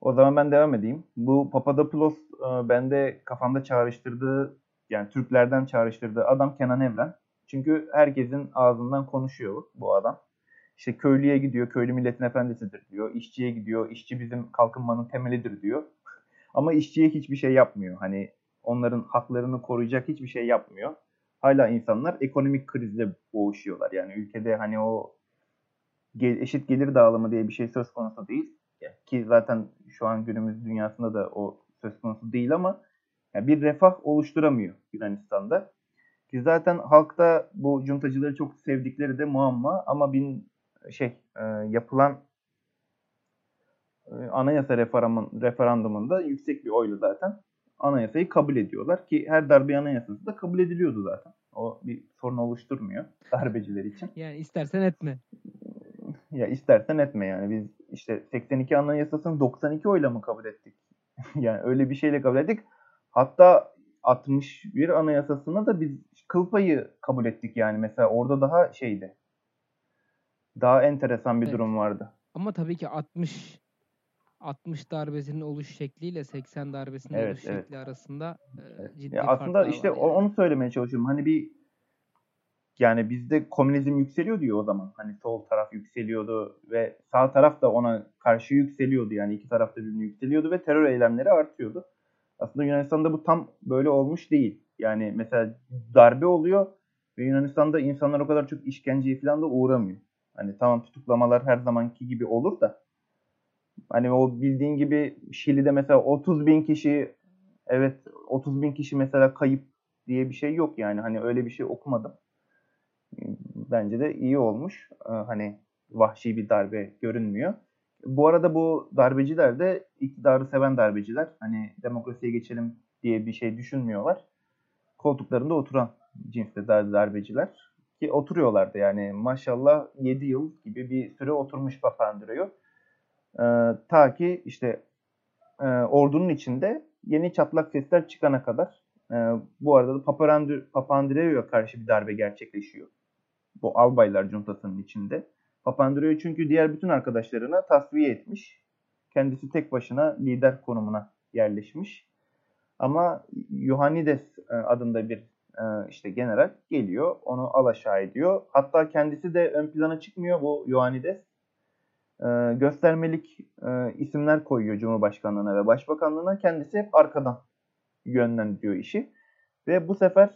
O zaman ben devam edeyim. Bu Papadopoulos e, bende kafamda çağrıştırdığı yani Türklerden çağrıştırdığı adam Kenan Evren. Çünkü herkesin ağzından konuşuyor bu adam. İşte köylüye gidiyor, köylü milletin efendisidir diyor. İşçiye gidiyor, işçi bizim kalkınmanın temelidir diyor. Ama işçiye hiçbir şey yapmıyor. Hani onların haklarını koruyacak hiçbir şey yapmıyor. Hala insanlar ekonomik krizle boğuşuyorlar. Yani ülkede hani o eşit gelir dağılımı diye bir şey söz konusu değil. Ki zaten şu an günümüz dünyasında da o söz konusu değil ama ya bir refah oluşturamıyor Yunanistan'da. Ki zaten halkta bu cuntacıları çok sevdikleri de muamma ama bin şey e, yapılan e, anayasa referandum, referandumunda yüksek bir oyla zaten anayasayı kabul ediyorlar ki her darbe anayasası da kabul ediliyordu zaten. O bir sorun oluşturmuyor darbeciler için. Yani istersen etme. Ya istersen etme yani. Biz işte 82 Anayasası'nı 92 oyla mı kabul ettik? yani öyle bir şeyle kabul ettik. Hatta 61 Anayasası'na da biz kıl payı kabul ettik yani. Mesela orada daha şeydi. Daha enteresan bir Evet. durum vardı. Ama tabii ki 60 60 darbesinin oluş şekliyle 80 darbesinin Evet, oluş evet. şekli arasında e, ciddi Ya aslında işte var yani. onu söylemeye çalışıyorum. Hani bir yani bizde komünizm yükseliyor diyor o zaman. Hani sol taraf yükseliyordu ve sağ taraf da ona karşı yükseliyordu. Yani iki taraf da birbirine yükseliyordu ve terör eylemleri artıyordu. Aslında Yunanistan'da bu tam böyle olmuş değil. Yani mesela darbe oluyor ve Yunanistan'da insanlar o kadar çok işkenceye falan da uğramıyor. Hani tamam tutuklamalar her zamanki gibi olur da hani o bildiğin gibi Şili'de mesela 30 bin kişi evet 30 bin kişi mesela kayıp diye bir şey yok yani. Hani öyle bir şey okumadım. Bence de iyi olmuş. Ee, Hani vahşi bir darbe görünmüyor. Bu arada bu darbeciler de iktidarı seven darbeciler. Hani demokrasiye geçelim diye bir şey düşünmüyorlar. Koltuklarında oturan dar- darbeciler. Ki oturuyorlardı yani maşallah 7 yıl gibi bir süre oturmuş Papandreou. Ee, ta ki işte e, ordunun içinde yeni çatlak sesler çıkana kadar. E, bu arada da Papandre- Papandreou'ya karşı bir darbe gerçekleşiyor. Bu albaylar cuntasının içinde. Papandreou çünkü diğer bütün arkadaşlarına tasfiye etmiş. Kendisi tek başına lider konumuna yerleşmiş. Ama Iohannides e, adında bir e, işte general geliyor, onu alaşağı ediyor. Hatta kendisi de ön plana çıkmıyor bu Iohannides. E, göstermelik e, isimler koyuyor Cumhurbaşkanlığına ve Başbakanlığına. Kendisi hep arkadan yönlendiriyor işi. Ve bu sefer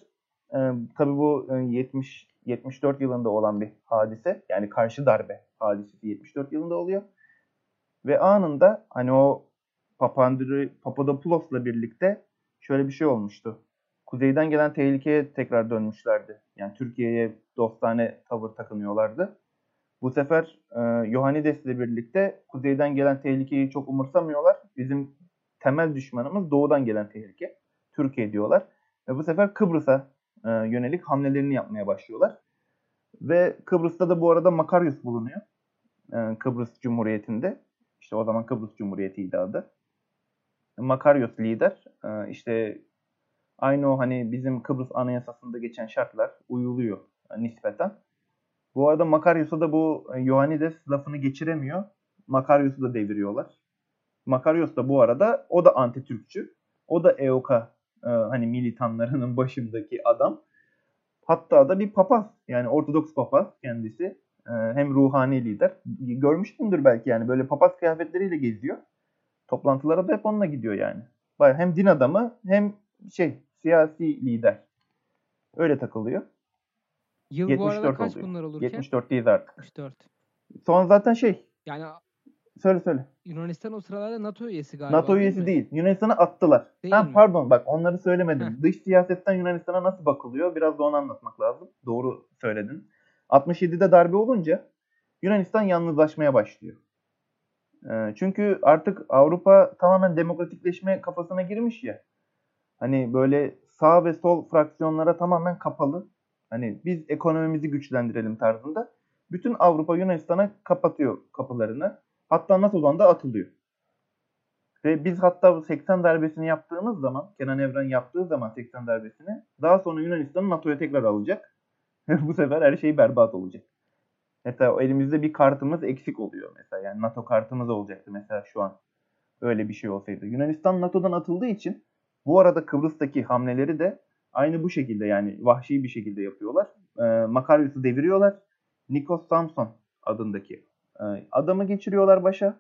e, tabii bu e, 70 74 yılında olan bir hadise. Yani karşı darbe hadisesi 74 yılında oluyor. Ve anında hani o Papandreou, Papadopoulos'la birlikte şöyle bir şey olmuştu. Kuzeyden gelen tehlikeye tekrar dönmüşlerdi. Yani Türkiye'ye dostane tavır takınıyorlardı. Bu sefer e, Iohannides ile birlikte kuzeyden gelen tehlikeyi çok umursamıyorlar. Bizim temel düşmanımız doğudan gelen tehlike. Türkiye diyorlar. Ve bu sefer Kıbrıs'a e, yönelik hamlelerini yapmaya başlıyorlar. Ve Kıbrıs'ta da bu arada Makarios bulunuyor. E, Kıbrıs Cumhuriyeti'nde. İşte o zaman Kıbrıs Cumhuriyeti'ydi adı. Makarios lider. E, işte aynı o hani bizim Kıbrıs Anayasası'nda geçen şartlar uyuluyor e, nispeten. Bu arada Makarios'a da bu e, Iohannides lafını geçiremiyor. Makarios'u da deviriyorlar. Makarios da bu arada o da anti-Türkçü. O da EOKA e, hani militanlarının başındaki adam. Hatta da bir papaz yani Ortodoks papaz kendisi. Ee, hem ruhani lider. Görmüştündür belki yani böyle papaz kıyafetleriyle geziyor. Toplantılara da hep onunla gidiyor yani. Baya hem din adamı hem şey siyasi lider. Öyle takılıyor. Yıl bu 74 arada kaç oluyor. bunlar olurken? 74'teyiz artık. 74. Son zaten şey Yani söyle söyle. Yunanistan o sıralarda NATO üyesi galiba. NATO değil üyesi mi? değil. Yunanistan'ı attılar. Değil ha, mi? pardon bak onları söylemedim. Heh. Dış siyasetten Yunanistan'a nasıl bakılıyor? Biraz da onu anlatmak lazım. Doğru söyledin. 67'de darbe olunca Yunanistan yalnızlaşmaya başlıyor. Ee, çünkü artık Avrupa tamamen demokratikleşme kafasına girmiş ya. Hani böyle sağ ve sol fraksiyonlara tamamen kapalı. Hani biz ekonomimizi güçlendirelim tarzında. Bütün Avrupa Yunanistan'a kapatıyor kapılarını. Hatta NATO'dan da atılıyor. Ve biz hatta bu 80 darbesini yaptığımız zaman, Kenan Evren yaptığı zaman 80 darbesini, daha sonra Yunanistan'ı NATO'ya tekrar alacak. bu sefer her şey berbat olacak. Mesela elimizde bir kartımız eksik oluyor mesela. Yani NATO kartımız olacaktı mesela şu an. Öyle bir şey olsaydı. Yunanistan NATO'dan atıldığı için bu arada Kıbrıs'taki hamleleri de aynı bu şekilde yani vahşi bir şekilde yapıyorlar. Ee, Makarios'u deviriyorlar. Nikos Samson adındaki e, adamı geçiriyorlar başa.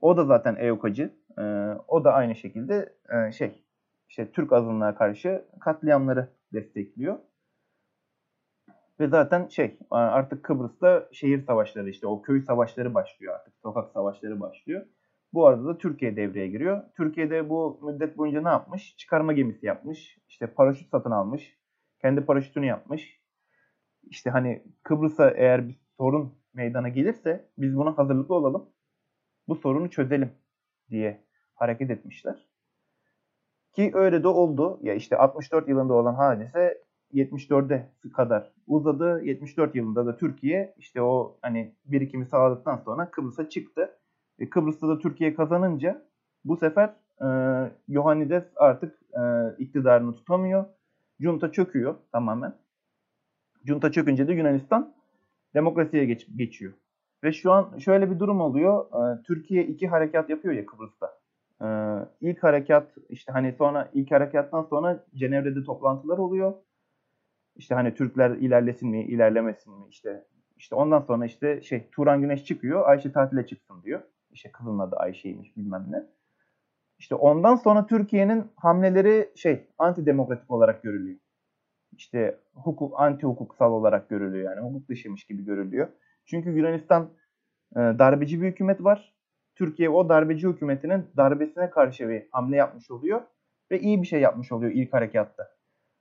O da zaten EOKacı. Ee, o da aynı şekilde e, şey işte Türk azınlığa karşı katliamları destekliyor. Ve zaten şey artık Kıbrıs'ta şehir savaşları işte o köy savaşları başlıyor artık. Sokak savaşları başlıyor. Bu arada da Türkiye devreye giriyor. Türkiye'de bu müddet boyunca ne yapmış? Çıkarma gemisi yapmış. İşte paraşüt satın almış. Kendi paraşütünü yapmış. İşte hani Kıbrıs'a eğer bir sorun meydana gelirse biz buna hazırlıklı olalım. Bu sorunu çözelim diye hareket etmişler. Ki öyle de oldu. Ya işte 64 yılında olan hadise 74'e kadar uzadı. 74 yılında da Türkiye işte o hani birikimi sağladıktan sonra Kıbrıs'a çıktı. E, Kıbrıs'ta da Türkiye kazanınca bu sefer e, Yohannides artık e, iktidarını tutamıyor. Junta çöküyor tamamen. Junta çökünce de Yunanistan demokrasiye geç, geçiyor. Ve şu an şöyle bir durum oluyor. E, Türkiye iki harekat yapıyor ya Kıbrıs'ta. E, ilk harekat işte hani sonra ilk harekattan sonra Cenevre'de toplantılar oluyor. İşte hani Türkler ilerlesin mi, ilerlemesin mi işte işte ondan sonra işte şey Turan Güneş çıkıyor, Ayşe tatile çıksın diyor. İşte kızın adı Ayşe'ymiş bilmem ne. İşte ondan sonra Türkiye'nin hamleleri şey antidemokratik olarak görülüyor. İşte hukuk anti hukuksal olarak görülüyor yani hukuk dışıymış gibi görülüyor. Çünkü Yunanistan e, darbeci bir hükümet var. Türkiye o darbeci hükümetinin darbesine karşı bir hamle yapmış oluyor ve iyi bir şey yapmış oluyor ilk harekatta.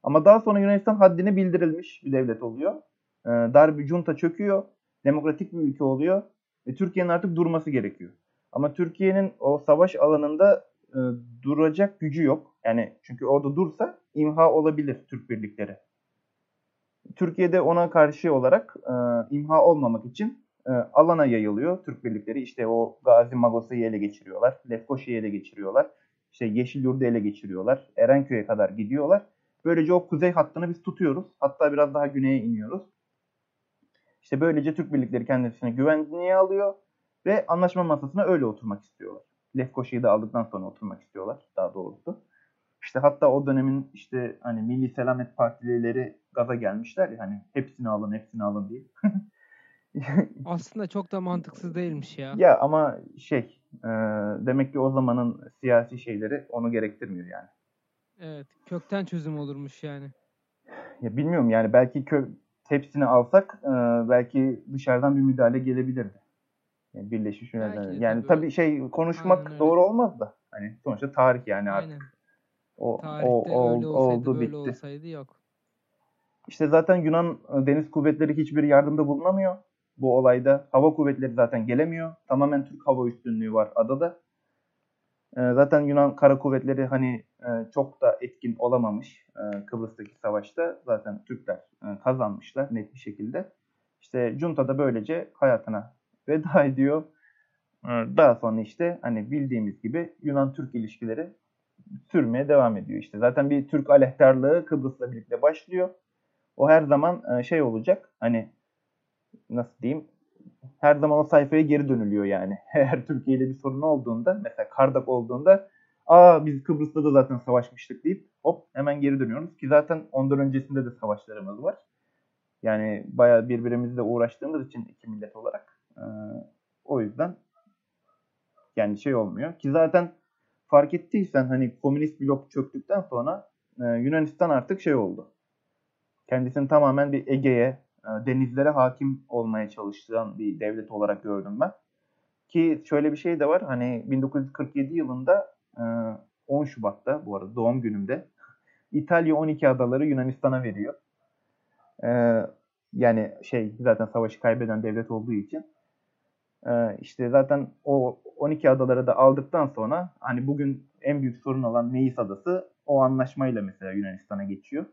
Ama daha sonra Yunanistan haddini bildirilmiş bir devlet oluyor. E, darbe junta çöküyor. Demokratik bir ülke oluyor. Ve Türkiye'nin artık durması gerekiyor. Ama Türkiye'nin o savaş alanında e, duracak gücü yok. Yani çünkü orada dursa imha olabilir Türk birlikleri. Türkiye'de ona karşı olarak e, imha olmamak için e, alana yayılıyor Türk birlikleri. İşte o Gazi Magosa'yı ele geçiriyorlar. Lefkoşa'yı ele geçiriyorlar. İşte Yeşilyurt'u ele geçiriyorlar. Erenköy'e kadar gidiyorlar. Böylece o kuzey hattını biz tutuyoruz. Hatta biraz daha güneye iniyoruz. İşte böylece Türk birlikleri kendisine güvenliğe alıyor ve anlaşma masasına öyle oturmak istiyorlar. Lefkoşa'yı da aldıktan sonra oturmak istiyorlar daha doğrusu. İşte hatta o dönemin işte hani Milli Selamet Partilileri gaza gelmişler ya hani hepsini alın hepsini alın diye. Aslında çok da mantıksız değilmiş ya. ya ama şey e, demek ki o zamanın siyasi şeyleri onu gerektirmiyor yani. Evet. Kökten çözüm olurmuş yani. Ya bilmiyorum yani belki kö- hepsini alsak e, belki dışarıdan bir müdahale gelebilirdi. Yani Birleşmiş Milletler. de Yani tabii. tabii şey konuşmak Aynen öyle. doğru olmaz da. Hani sonuçta tarih yani artık. Aynen. O, Tarihte o, ol- öyle olsaydı oldu böyle bitti. olsaydı yok. İşte zaten Yunan e, deniz kuvvetleri hiçbir yardımda bulunamıyor bu olayda. Hava kuvvetleri zaten gelemiyor. Tamamen Türk hava üstünlüğü var adada. E, Zaten Yunan kara kuvvetleri hani e, çok da etkin olamamış e, Kıbrıs'taki savaşta. Zaten Türkler kazanmışlar net bir şekilde. İşte Junta da böylece hayatına veda ediyor. E, Daha sonra işte hani bildiğimiz gibi Yunan-Türk ilişkileri sürmeye devam ediyor işte. Zaten bir Türk aleyhtarlığı Kıbrıs'la birlikte başlıyor. O her zaman e, şey olacak hani nasıl diyeyim her zaman o sayfaya geri dönülüyor yani. Eğer Türkiye ile bir sorun olduğunda mesela Kardak olduğunda aa biz Kıbrıs'ta da zaten savaşmıştık deyip hop hemen geri dönüyoruz. Ki zaten ondan öncesinde de savaşlarımız var. Yani bayağı birbirimizle uğraştığımız için iki millet olarak. Ee, o yüzden yani şey olmuyor. Ki zaten fark ettiysen hani komünist blok çöktükten sonra e, Yunanistan artık şey oldu. Kendisini tamamen bir Ege'ye, e, denizlere hakim olmaya çalıştıran bir devlet olarak gördüm ben. Ki şöyle bir şey de var. Hani 1947 yılında e, 10 Şubat'ta bu arada doğum günümde İtalya 12 adaları Yunanistan'a veriyor. E, yani şey zaten savaşı kaybeden devlet olduğu için. E, işte zaten o 12 adaları da aldıktan sonra hani bugün en büyük sorun olan Meis adası o anlaşmayla mesela Yunanistan'a geçiyor.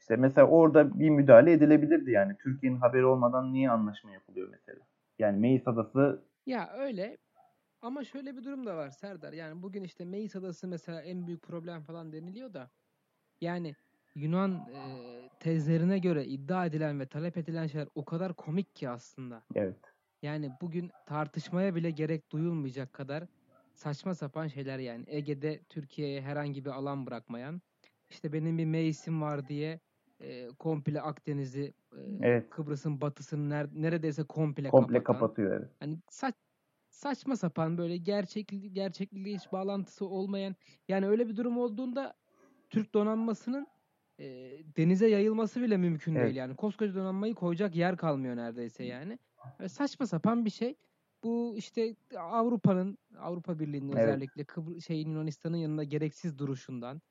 İşte mesela orada bir müdahale edilebilirdi yani. Türkiye'nin haberi olmadan niye anlaşma yapılıyor mesela? Yani Meis adası Ya öyle ama şöyle bir durum da var Serdar. Yani bugün işte Meis Adası mesela en büyük problem falan deniliyor da yani Yunan e, tezlerine göre iddia edilen ve talep edilen şeyler o kadar komik ki aslında. evet. Yani bugün tartışmaya bile gerek duyulmayacak kadar saçma sapan şeyler yani. Ege'de Türkiye'ye herhangi bir alan bırakmayan, işte benim bir meisim var diye e, komple Akdeniz'i, e, Evet. Kıbrıs'ın batısını ner- neredeyse komple, Komple kapatan. kapatıyor evet. Hani saç saçma sapan böyle gerçekli gerçekliğe hiç bağlantısı olmayan yani öyle bir durum olduğunda Türk donanmasının e, denize yayılması bile mümkün Evet. değil yani. Koskoca donanmayı koyacak yer kalmıyor neredeyse yani. Saçma sapan bir şey. Bu işte Avrupa'nın Avrupa Birliği'nin Evet. özellikle Kıbr şeyin Yunanistan'ın yanında gereksiz duruşundan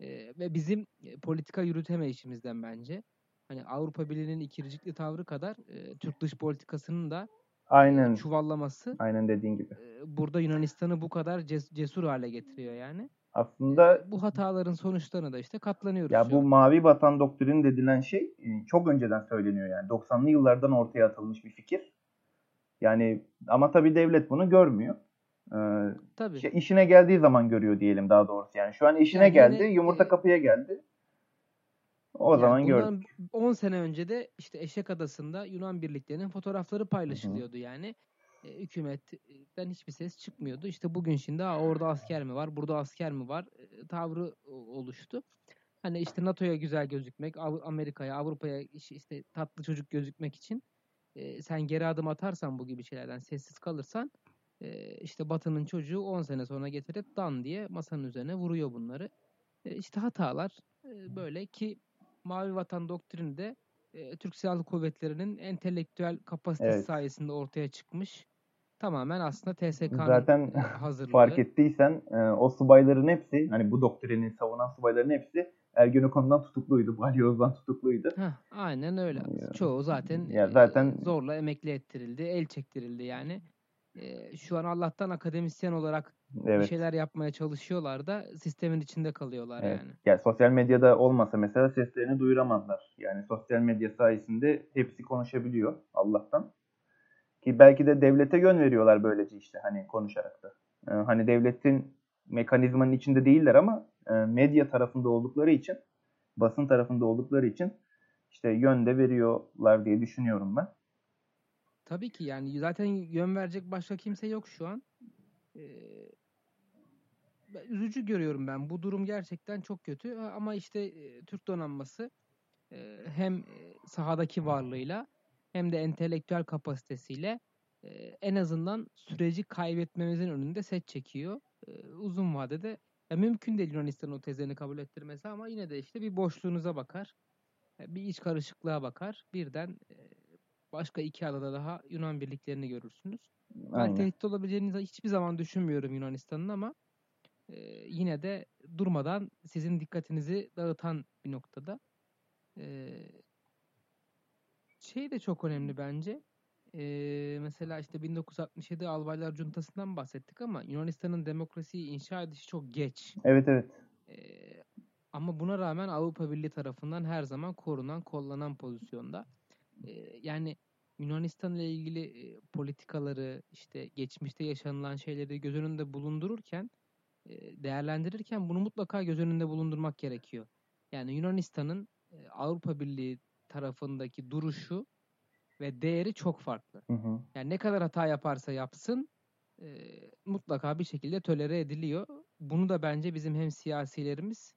e, ve bizim e, politika yürütemeyişimizden bence. Hani Avrupa Birliği'nin ikircikli tavrı kadar e, Türk dış politikasının da Aynen. çuvallaması Aynen dediğin gibi. e, burada Yunanistan'ı bu kadar ces- cesur hale getiriyor yani. Aslında Bu hataların sonuçlarına da işte katlanıyoruz ya bu mavi vatan doktrini dedilen şey e, çok önceden söyleniyor yani. 90'lı yıllardan ortaya atılmış bir fikir. Yani ama tabii devlet bunu görmüyor. Ee, Tabii. şey, işine geldiği zaman görüyor diyelim daha doğrusu. Yani şu an işine Yani geldi, yine, yumurta e, kapıya geldi. O Yani zaman gördük. 10 sene önce de işte Eşek Adası'nda Yunan birliklerinin fotoğrafları paylaşılıyordu yani. E, hükümetten hiçbir ses çıkmıyordu. İşte bugün şimdi "Aa, orada asker mi var, burada asker mi var e, tavrı oluştu. Hani işte NATO'ya güzel gözükmek, Av- Amerika'ya, Avrupa'ya iş- işte tatlı çocuk gözükmek için e, sen geri adım atarsan bu gibi şeylerden sessiz kalırsan e, işte Batı'nın çocuğu 10 sene sonra getirip dan diye masanın üzerine vuruyor bunları. E, işte hatalar e, böyle ki Mavi Vatan doktrini de e, Türk Silahlı Kuvvetleri'nin entelektüel kapasitesi Evet. sayesinde ortaya çıkmış. Tamamen aslında TSK'nın Zaten e, hazırlığı. fark ettiysen e, o subayların hepsi hani bu doktrini savunan subayların hepsi Ergenekon'dan tutukluydu. Balyoz'dan tutukluydu. Heh, aynen öyle. Ya. Çoğu zaten, Ya e, zaten- zorla emekli ettirildi, el çektirildi yani. E, şu an Allah'tan akademisyen olarak bir Evet. şeyler yapmaya çalışıyorlar da sistemin içinde kalıyorlar Evet. yani. Yani sosyal medyada olmasa mesela seslerini duyuramazlar. Yani sosyal medya sayesinde hepsi konuşabiliyor Allah'tan. Ki belki de devlete yön veriyorlar böylece işte hani konuşarak da. Ee, hani devletin mekanizmanın içinde değiller ama e, medya tarafında oldukları için, basın tarafında oldukları için işte yön de veriyorlar diye düşünüyorum ben. Tabii ki yani zaten yön verecek başka kimse yok şu an. Ee, üzücü görüyorum ben. Bu durum gerçekten çok kötü. Ama işte e, Türk donanması e, hem e, sahadaki varlığıyla hem de entelektüel kapasitesiyle e, en azından süreci kaybetmemizin önünde set çekiyor. E, uzun vadede ya mümkün değil Yunanistan'ın o tezlerini kabul ettirmesi ama yine de işte bir boşluğunuza bakar. e, Bir iç karışıklığa bakar. Birden başka iki adada daha Yunan birliklerini görürsünüz. Ben Aynen. tehdit olabileceğini hiçbir zaman düşünmüyorum Yunanistan'ın ama yine de durmadan sizin dikkatinizi dağıtan bir noktada. Şey de çok önemli bence. E, mesela işte 1967 Albaylar Cuntası'ndan bahsettik ama Yunanistan'ın demokrasiyi inşa edişi çok geç. Evet evet. Ee, ama buna rağmen Avrupa Birliği tarafından her zaman korunan, kollanan pozisyonda. Ee, yani Yunanistan ile ilgili politikaları, işte geçmişte yaşanılan şeyleri göz önünde bulundururken, değerlendirirken bunu mutlaka göz önünde bulundurmak gerekiyor. Yani Yunanistan'ın Avrupa Birliği tarafındaki duruşu ve değeri çok farklı. Hı hı. Yani ne kadar hata yaparsa yapsın e, mutlaka bir şekilde tolere ediliyor. Bunu da bence bizim hem siyasilerimiz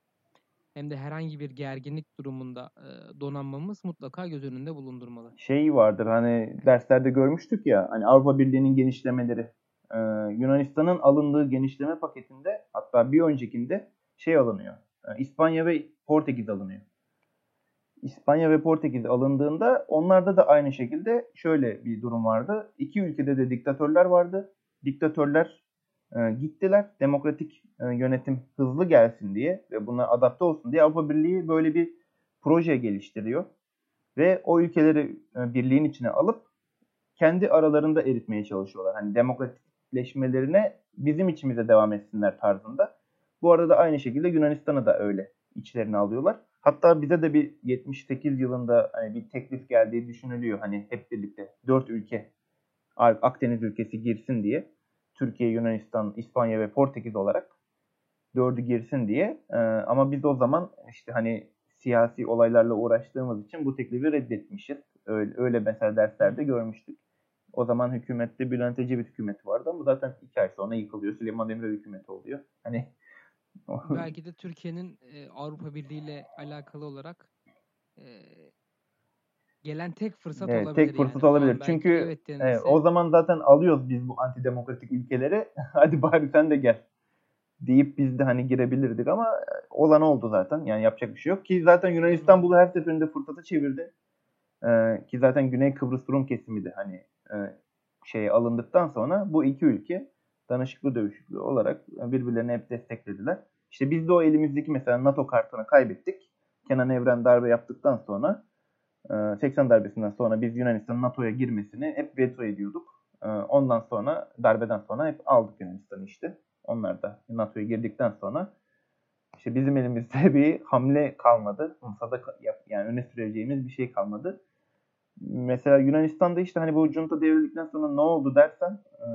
hem de herhangi bir gerginlik durumunda e, donanmamız mutlaka göz önünde bulundurmalı. Şey vardır hani derslerde görmüştük ya hani Avrupa Birliği'nin genişlemeleri. Ee, Yunanistan'ın alındığı genişleme paketinde hatta bir öncekinde şey alınıyor. Ee, İspanya ve Portekiz alınıyor. İspanya ve Portekiz alındığında onlarda da aynı şekilde şöyle bir durum vardı. İki ülkede de diktatörler vardı. Diktatörler e, gittiler. Demokratik e, yönetim hızlı gelsin diye ve buna adapte olsun diye Avrupa Birliği böyle bir proje geliştiriyor. Ve o ülkeleri e, birliğin içine alıp kendi aralarında eritmeye çalışıyorlar. Hani demokratikleşmelerine bizim içimize devam etsinler tarzında. Bu arada aynı şekilde Yunanistan'ı da öyle içlerine alıyorlar. Hatta bize de bir 78 yılında hani bir teklif geldiği düşünülüyor. Hani hep birlikte 4 ülke Akdeniz ülkesi girsin diye. Türkiye, Yunanistan, İspanya ve Portekiz olarak dördü girsin diye. Ee, ama biz o zaman işte hani siyasi olaylarla uğraştığımız için bu teklifi reddetmişiz. Öyle, öyle mesela derslerde görmüştük. O zaman hükümette Bülent Ecevit hükümeti vardı ama zaten iki ay sonra yıkılıyor. Süleyman Demirel hükümeti oluyor. Hani Belki de Türkiye'nin e, Avrupa Birliği ile alakalı olarak e, gelen tek fırsat evet, olabilir. Tek fırsat yani. olabilir. Çünkü evet evet, denirse- o zaman zaten alıyoruz biz bu antidemokratik ülkeleri. Hadi bari sen de gel deyip biz de hani girebilirdik ama olan oldu zaten. Yani yapacak bir şey yok ki zaten Yunanistan bunu her seferinde fırsata çevirdi. Ee, ki zaten Güney Kıbrıs Rum kesimi de hani e, şey alındıktan sonra bu iki ülke danışıklı dövüşüklü olarak birbirlerini hep desteklediler. İşte biz de o elimizdeki mesela NATO kartını kaybettik. Kenan Evren darbe yaptıktan sonra e, 80 darbesinden sonra biz Yunanistan'ın NATO'ya girmesini hep veto ediyorduk. E, Ondan sonra darbeden sonra hep aldık Yunanistan'ı işte. Onlar da NATO'ya girdikten sonra işte bizim elimizde bir hamle kalmadı. Masada yani öne süreceğimiz bir şey kalmadı. Mesela Yunanistan'da işte hani bu junta devrildikten sonra ne oldu dersen e,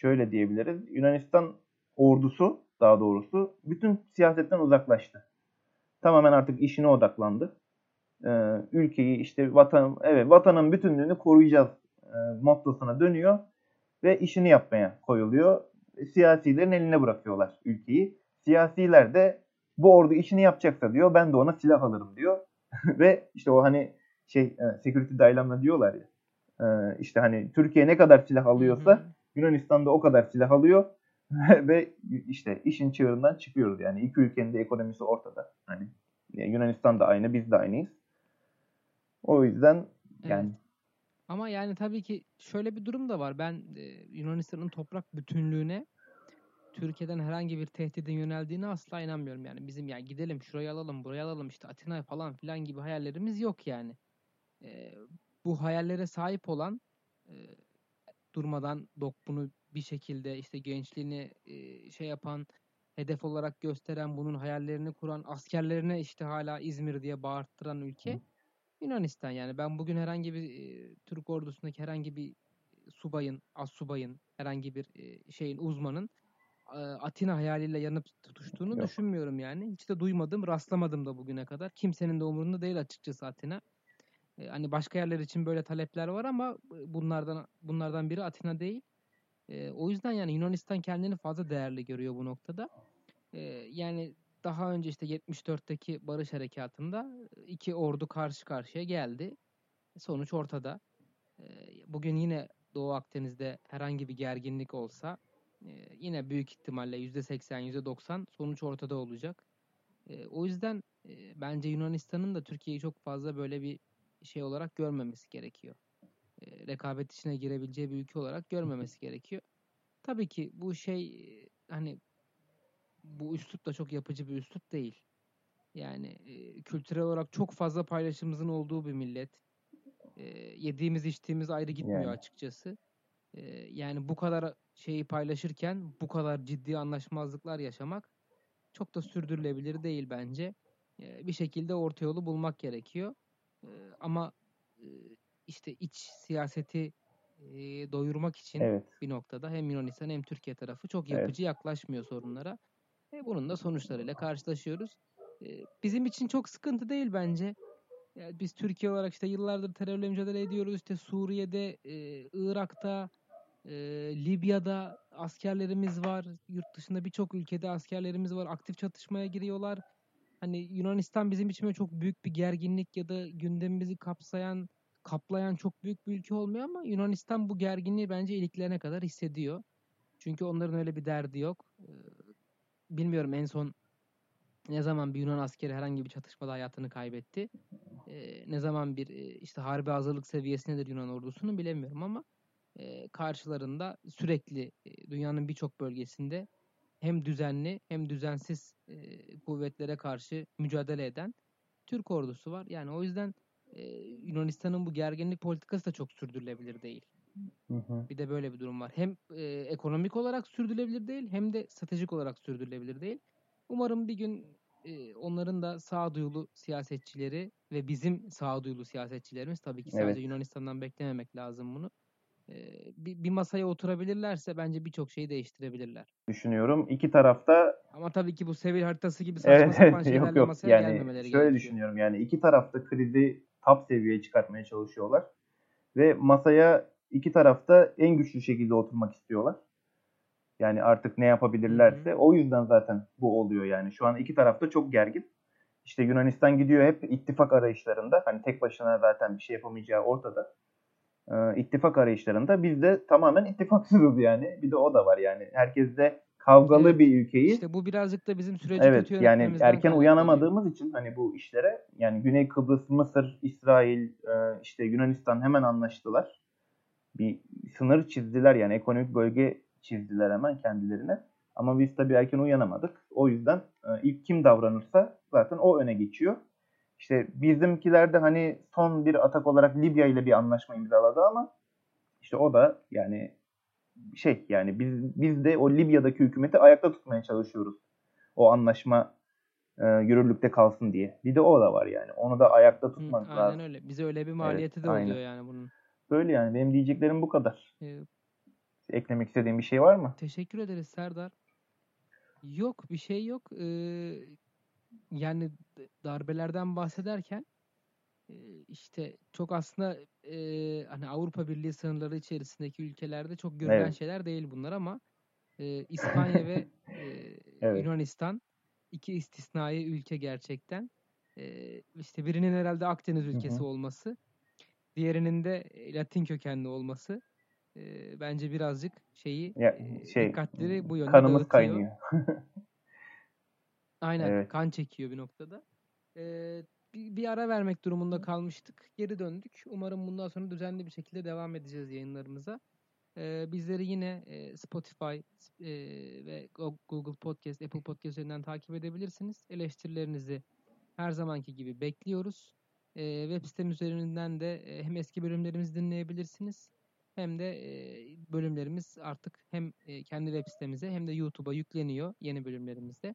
şöyle diyebiliriz. Yunanistan ordusu daha doğrusu bütün siyasetten uzaklaştı. Tamamen artık işine odaklandı. E, ülkeyi işte vatan evet vatanın bütünlüğünü koruyacağız e, mottosuna dönüyor ve işini yapmaya koyuluyor. Siyasilerin eline bırakıyorlar ülkeyi. Siyasiler de bu ordu işini yapacaksa diyor ben de ona silah alırım diyor. ve işte o hani şey e, security dilemma diyorlar ya. E, işte hani Türkiye ne kadar silah alıyorsa Yunanistan da o kadar silah alıyor ve işte işin çığırından çıkıyoruz yani iki ülkenin de ekonomisi ortada. Hani Yunanistan da aynı biz de aynıyız. O yüzden yani Evet. Ama yani tabii ki şöyle bir durum da var. Ben e, Yunanistan'ın toprak bütünlüğüne Türkiye'den herhangi bir tehdidin yöneldiğine asla inanmıyorum. Yani bizim yani gidelim şurayı alalım, burayı alalım işte Atina falan filan gibi hayallerimiz yok yani. E, bu hayallere sahip olan e, durmadan dok bunu bir şekilde işte gençliğini e, şey yapan, hedef olarak gösteren, bunun hayallerini kuran, askerlerine işte hala İzmir diye bağırttıran ülke Yunanistan. Yani ben bugün herhangi bir e, Türk ordusundaki herhangi bir subayın, az subayın, herhangi bir e, şeyin uzmanın e, Atina hayaliyle yanıp tutuştuğunu Yok. düşünmüyorum yani. Hiç de duymadım, rastlamadım da bugüne kadar. Kimsenin de umurunda değil açıkçası Atina. Hani başka yerler için böyle talepler var ama bunlardan bunlardan biri Atina değil. O yüzden yani Yunanistan kendini fazla değerli görüyor bu noktada. E, yani daha önce işte 74'teki barış harekatında iki ordu karşı karşıya geldi. Sonuç ortada. Bugün yine Doğu Akdeniz'de herhangi bir gerginlik olsa yine büyük ihtimalle %80, %90 sonuç ortada olacak. O yüzden bence Yunanistan'ın da Türkiye'yi çok fazla böyle bir şey olarak görmemesi gerekiyor. E, rekabet içine girebileceği bir ülke olarak görmemesi gerekiyor. Tabii ki bu şey e, hani bu üslup da çok yapıcı bir üslup değil. Yani e, kültürel olarak çok fazla paylaşımımızın olduğu bir millet. E, yediğimiz içtiğimiz ayrı gitmiyor Yani. açıkçası. E, yani bu kadar şeyi paylaşırken bu kadar ciddi anlaşmazlıklar yaşamak çok da sürdürülebilir değil bence. E, bir şekilde orta yolu bulmak gerekiyor. E, ama e, işte iç siyaseti e, doyurmak için Evet. bir noktada hem Yunanistan hem Türkiye tarafı çok Evet. yapıcı yaklaşmıyor sorunlara. E, bunun da sonuçlarıyla karşılaşıyoruz. E, bizim için çok sıkıntı değil bence. Yani biz Türkiye olarak işte yıllardır terörle mücadele ediyoruz. İşte Suriye'de, e, Irak'ta, Ee, Libya'da askerlerimiz var. Yurt dışında birçok ülkede askerlerimiz var. Aktif çatışmaya giriyorlar. Hani Yunanistan bizim için çok büyük bir gerginlik ya da gündemimizi kapsayan, kaplayan çok büyük bir ülke olmuyor ama Yunanistan bu gerginliği bence iliklerine kadar hissediyor. Çünkü onların öyle bir derdi yok. Ee, bilmiyorum en son ne zaman bir Yunan askeri herhangi bir çatışmada hayatını kaybetti. Ee, ne zaman bir e, işte harbi hazırlık seviyesindedir Yunan ordusunun bilemiyorum ama e, karşılarında sürekli e, dünyanın birçok bölgesinde hem düzenli hem düzensiz e, kuvvetlere karşı mücadele eden Türk ordusu var. Yani o yüzden e, Yunanistan'ın bu gerginlik politikası da çok sürdürülebilir değil. Hı hı. Bir de böyle bir durum var. Hem e, ekonomik olarak sürdürülebilir değil hem de stratejik olarak sürdürülebilir değil. Umarım bir gün e, onların da sağduyulu siyasetçileri ve bizim sağduyulu siyasetçilerimiz tabii ki sadece Evet. Yunanistan'dan beklememek lazım bunu. Bir, bir masaya oturabilirlerse bence birçok şeyi değiştirebilirler. Düşünüyorum. İki tarafta Ama tabii ki bu seviye haritası gibi saçma Evet, sapan şeylerle yok yok masaya yani gelmemeleri şöyle gerekiyor. düşünüyorum yani iki tarafta krizi top seviyeye çıkartmaya çalışıyorlar ve masaya iki tarafta en güçlü şekilde oturmak istiyorlar. Yani artık ne yapabilirlerse o yüzden zaten bu oluyor yani şu an iki tarafta çok gergin. İşte Yunanistan gidiyor hep ittifak arayışlarında hani tek başına zaten bir şey yapamayacağı ortada. Ee, ittifak arayışlarında biz de tamamen ittifaksızız yani bir de o da var yani herkes de kavgalı Evet. bir ülkeyi İşte bu birazcık da bizim süreci Evet kötü yani erken uyanamadığımız için hani bu işlere yani Güney Kıbrıs, Mısır, İsrail, e, işte Yunanistan hemen anlaştılar. Bir sınır çizdiler yani ekonomik bölge çizdiler hemen kendilerine. Ama biz tabii erken uyanamadık. O yüzden e, ilk kim davranırsa zaten o öne geçiyor. İşte bizimkiler de hani son bir atak olarak Libya ile bir anlaşma imzaladı ama işte o da yani şey yani biz biz de o Libya'daki hükümeti ayakta tutmaya çalışıyoruz. O anlaşma e, yürürlükte kalsın diye. Bir de o da var yani. Onu da ayakta Hı, tutmak aynen lazım. öyle. Bize öyle bir maliyeti de aynen. oluyor yani bunun. Böyle yani benim diyeceklerim bu kadar. Ee, Eklemek istediğin bir şey var mı? Teşekkür ederiz Serdar. Yok bir şey yok. Ee, yani darbelerden bahsederken e, işte çok aslında e, hani Avrupa Birliği sınırları içerisindeki ülkelerde çok görülen Evet. şeyler değil bunlar ama e, İspanya ve e, Evet. Yunanistan iki istisnai ülke gerçekten. E, işte birinin herhalde Akdeniz ülkesi olması, diğerinin de Latin kökenli olması e, bence birazcık şeyi Ya, e, şey, dikkatleri bu yönde Kanımız dağıtıyor. kaynıyor. Aynen Evet. kan çekiyor bir noktada. Ee, bir, bir ara vermek durumunda kalmıştık. Geri döndük. Umarım bundan sonra düzenli bir şekilde devam edeceğiz yayınlarımıza. Ee, bizleri yine e, Spotify e, ve Go- Google Podcast, Apple Podcast üzerinden takip edebilirsiniz. Eleştirilerinizi her zamanki gibi bekliyoruz. Ee, web sitem üzerinden de e, hem eski bölümlerimizi dinleyebilirsiniz hem de e, bölümlerimiz artık hem e, kendi web sitemize hem de YouTube'a yükleniyor yeni bölümlerimizde.